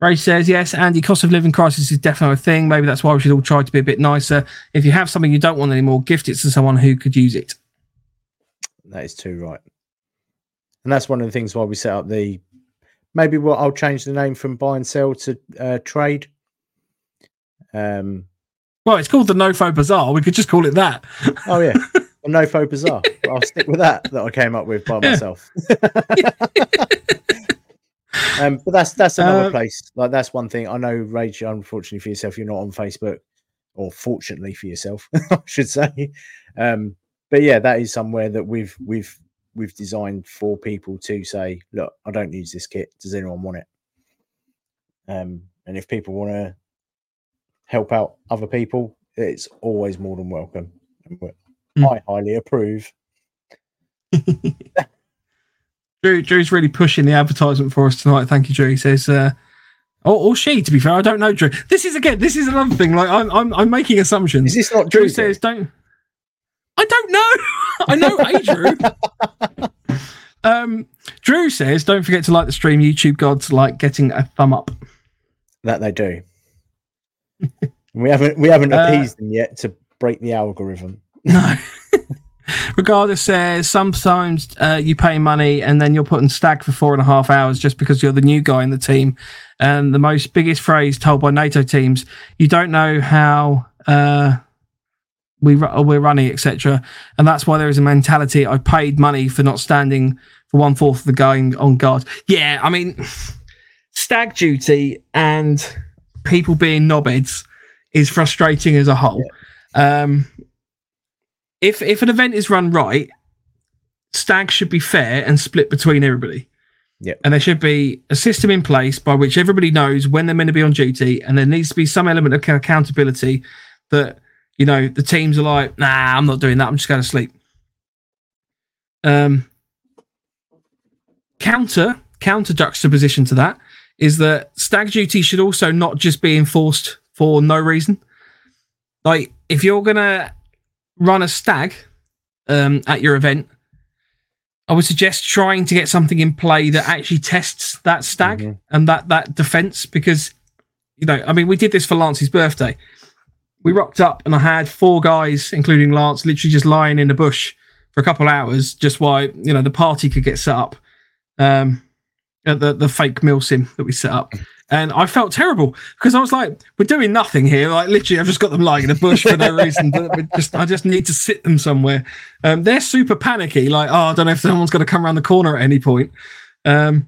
Ray says, yes, Andy, cost of living crisis is definitely a thing. Maybe that's why we should all try to be a bit nicer. If you have something you don't want anymore, gift it to someone who could use it. that is too right. And that's one of the things why we set up the maybe what I'll change the name from buy and sell to uh, trade. Um Well, it's called the Nofo Bazaar. We could just call it that. oh yeah. the Nofo Bazaar. I'll stick with that that I came up with by myself. um, but that's that's another Uh, place. Like that's one thing. I know, Rage. Unfortunately for yourself, you're not on Facebook, or fortunately for yourself, I should say. Um, but yeah, that is somewhere that we've we've we've designed for people to say, look, I don't use this kit. Does anyone want it? Um, and if people want to help out other people, it's always more than welcome. And Mm. I highly approve. Drew, Drew's really pushing the advertisement for us tonight. Thank you, Drew. He says, uh, or, or she, to be fair, I don't know, Drew. This is again, this is another thing. Like, I'm, I'm, I'm making assumptions. Is this not Drew Drew? says, don't. I don't know. I know a Drew. um, Drew says, don't forget to like the stream. YouTube gods like getting a thumb up. that they do. we haven't we haven't Uh, appeased them yet to break the algorithm. No. Regardless says sometimes uh, you pay money and then you're put in stag for four and a half hours just because you're the new guy in the team. And the most biggest phrase told by NATO teams, you don't know how uh, we ru- we're running, etc. And that's why there is a mentality. I paid money for not standing for one fourth of the going on guard. Yeah, I mean, stag duty and people being knobheads is frustrating as a whole. Um, if if an event is run right, stag should be fair and split between everybody. Yep. And there should be a system in place by which everybody knows when they're meant to be on duty, and there needs to be some element of accountability that you know the teams are like, nah, I'm not doing that. I'm just going to sleep. Um, counter counter juxtaposition to that is that stag duty should also not just be enforced for no reason. Like if you're gonna run a stag um, at your event, I would suggest trying to get something in play that actually tests that stag Mhm. and that that defense because you know, I mean, we did this for Lance's birthday. We rocked up and I had four guys, including Lance, literally just lying in the bush for a couple hours, just while you know the party could get set up. Um, at the the fake milsim that we set up, and I felt terrible because I was like, "We're doing nothing here. Like literally, I've just got them lying in a bush for no reason. But just I just need to sit them somewhere." Um, they're super panicky, like, "Oh, I don't know if someone's going to come around the corner at any point." Um,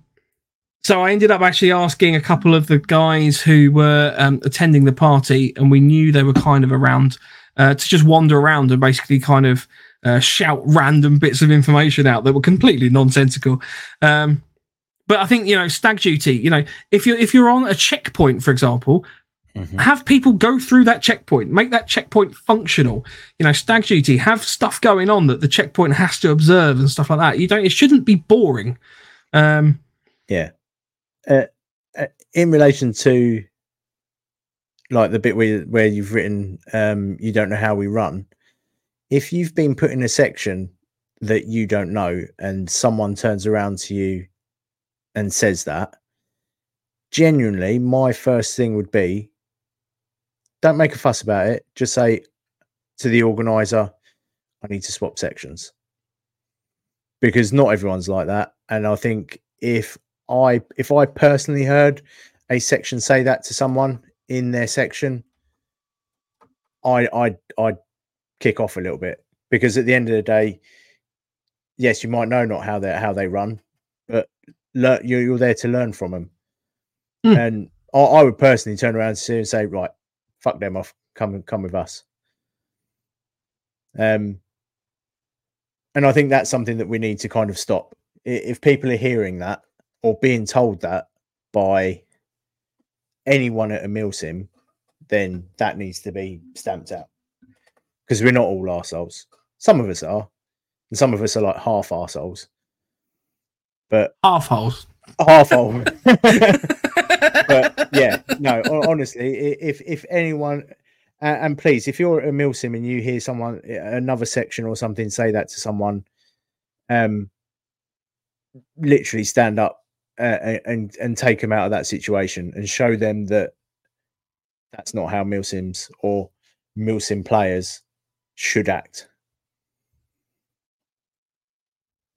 so I ended up actually asking a couple of the guys who were um, attending the party, and we knew they were kind of around uh, to just wander around and basically kind of uh, shout random bits of information out that were completely nonsensical. Um, but I think you know stag duty. You know, if you're if you're on a checkpoint, for example, Mhm. have people go through that checkpoint, make that checkpoint functional. You know, stag duty, have stuff going on that the checkpoint has to observe and stuff like that. You don't. It shouldn't be boring. Um, Yeah. Uh, uh, in relation to like the bit where where you've written um you don't know how we run if you've been put in a section that you don't know and someone turns around to you and says that genuinely my first thing would be don't make a fuss about it. Just say to the organizer i need to swap sections. Because not everyone's like that. And i think if i if i personally heard a section say that to someone in their section i i i'd kick off a little bit. Because at the end of the day yes you might know not how they how they run you're, you're there to learn from them Hmm. and I, I would personally turn around to and say right fuck them off. Come and come with us. Um and i think that's something that we need to kind of stop. If people are hearing that or being told that by anyone at a milsim then that needs to be stamped out. Because we're not all arseholes. Some of us are, and some of us are like half arseholes, but half holes. half hole. but yeah, no, honestly, if if anyone, and please, if you're a milsim and you hear someone another section or something say that to someone, um, literally stand up uh, and and take them out of that situation and show them that that's not how milsims or milsim players should act.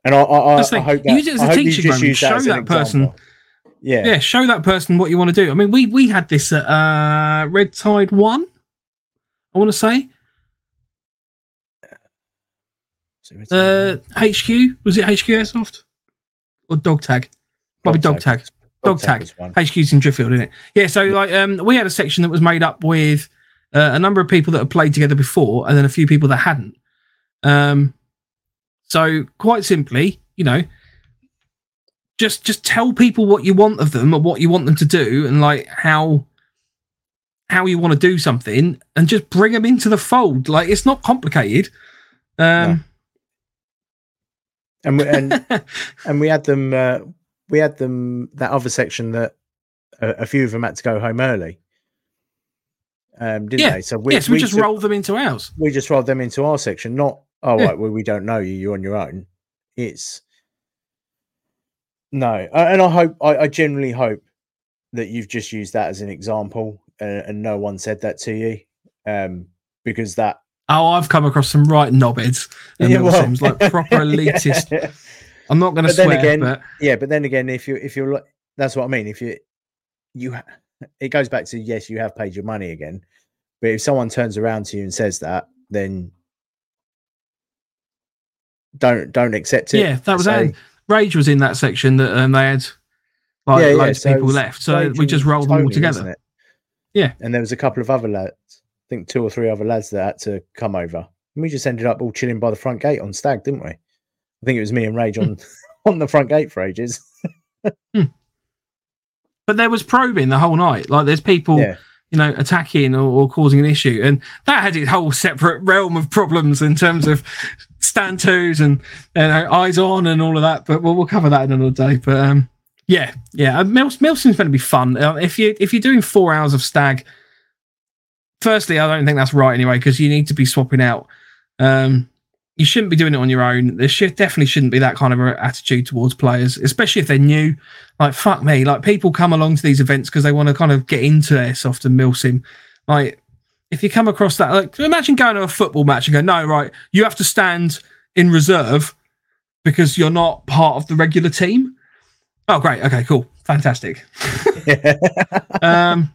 And I, I, I, I hope that Use it as a teaching just moment. that Show that person- example. Yeah, yeah, show that person what you want to do. I mean, we we had this at uh, Red Tide One. I want to say uh, HQ was it HQ Airsoft or Dog Tag? Probably Dog Tag. Dog Tag. was one. HQ's in Driffield, isn't it? Yeah. So like, um, we had a section that was made up with uh, a number of people that had played together before, and then a few people that hadn't. Um, so quite simply, you know, just just tell people what you want of them or what you want them to do, and like how how you want to do something, and just bring them into the fold. Like it's not complicated. Um, and we, and and we had them. Uh, we had them that other section that a, a few of them had to go home early. Um, didn't Yeah. they? So we, yes, we, just took- roll them into ours. we just rolled them into our section. Not oh Yeah. right, well we don't know you. You're on your own. It's no, and I hope I, I generally hope that you've just used that as an example, and, and no one said that to you, um, because that Oh, I've come across some right knobheads. And Yeah, well, Sims, like proper elitist. yeah. I'm not going to swear, again, but yeah but then again if you if you're like that's what i mean if you you it goes back to yes you have paid your money again but if someone turns around to you and says that then don't don't accept it yeah, that was Rage was in that section that um, they had like yeah, yeah, loads so of people it's left, so we just rolled them all together. Yeah. and there was a couple of other lads i think two or three other lads that had to come over. And we just ended up all chilling by the front gate on stag didn't we? I think it was me and rage on on the front gate for ages. But there was probing the whole night. Like there's people, yeah. you know, attacking or, or causing an issue, and that had its whole separate realm of problems in terms of stand twos and you know, eyes on and all of that. But we'll, we'll cover that in another day. But um, yeah, yeah, uh, Milsim's going to be fun. Uh, if you if you're doing four hours of stag, firstly, I don't think that's right anyway because you need to be swapping out. Um, you shouldn't be doing it on your own. There should definitely shouldn't be that kind of attitude towards players, especially if they're new. Like fuck me, like people come along to these events because they want to kind of get into airsoft and milsim. Like if you come across that, like imagine going to a football match and go, no, right, you have to stand in reserve because you're not part of the regular team. Oh, great. Okay, cool. Fantastic. um,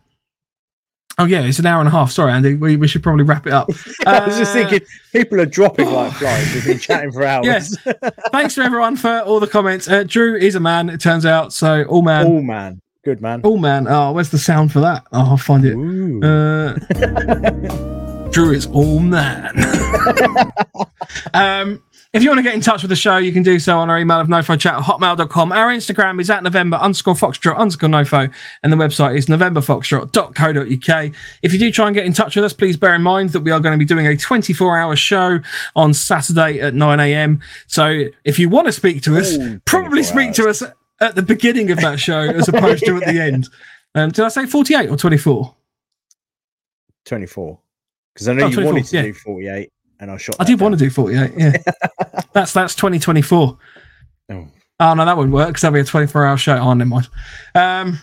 oh, yeah, it's an hour and a half. Sorry, Andy. We, we should probably wrap it up. I was just Uh, thinking, people are dropping like flies. We've been chatting for hours. Yes. Thanks to everyone for all the comments. Uh, Drew is a man, it turns out. So, all man. All man, good man. All man. Oh, where's the sound for that? Oh, I'll find it. Uh, Drew is all man. um, if you want to get in touch with the show, you can do so on our email of nofochat at hotmail.com. Our Instagram is at November underscore foxtrot underscore nofo, and the website is novemberfoxtrot.co.uk. If you do try and get in touch with us, please bear in mind that we are going to be doing a 24 hour show on Saturday at 9 a.m. So if you want to speak to us, Ooh, probably 24 speak to us at the beginning of that show as opposed to at the end. Um, did I say 48 or 24? 24. Because I know Oh, you wanted to yeah. do 48, and I shot. I did want to do 48. Yeah. that's that's 2024. Oh. Oh, no, that wouldn't work because that'd be a 24 hour show. Oh, never mind. Um,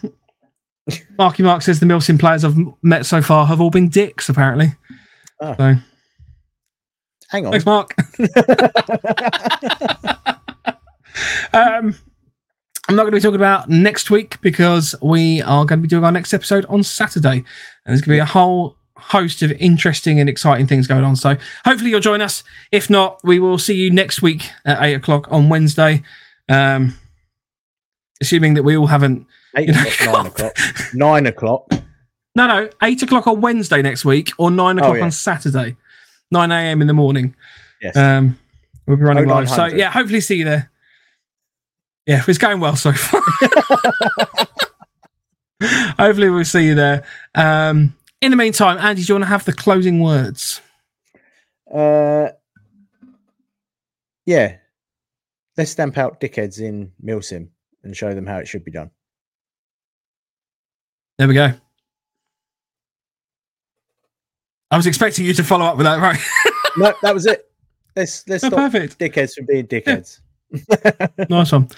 Marky Mark says the Milsim players I've met so far have all been dicks, apparently. Oh. So, Hang on. thanks, Mark. um, I'm not going to be talking about next week because we are going to be doing our next episode on Saturday. And there's going to be a whole host of interesting and exciting things going on. So hopefully you'll join us. If not, we will see you next week at eight o'clock on Wednesday. Um, assuming that we all haven't. Eight you know, o'clock, nine o'clock. Nine o'clock. No, no, eight o'clock on Wednesday next week or nine o'clock yeah. on Saturday, 9 a.m. in the morning. Yes. Um, we'll be running live. So yeah, hopefully see you there. Yeah, it's going well so far. hopefully we'll see you there. Um, in the meantime, Andy, do you want to have the closing words? uh, yeah. Let's stamp out dickheads in Milsim and show them how it should be done. There we go. I was expecting you to follow up with that, right? No, that was it. Let's let's Oh, stop perfect. dickheads from being dickheads. Nice one.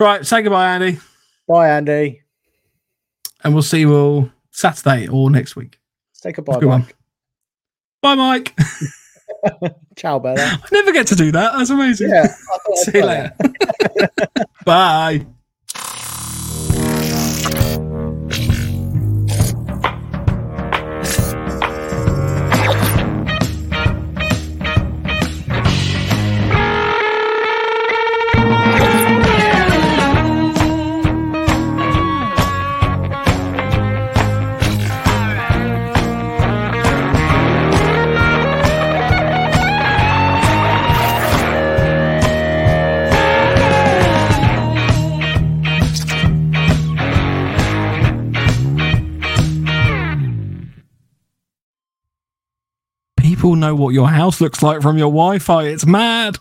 Right, say goodbye, Andy, Bye, Andy. and we'll see you all Saturday or next week. Let's take a bye, good one. Mike. Bye, Mike. Ciao, Bella. I never get to do that. That's amazing. Yeah. See you later. Bye. People know what your house looks like from your Wi Fi. It's mad.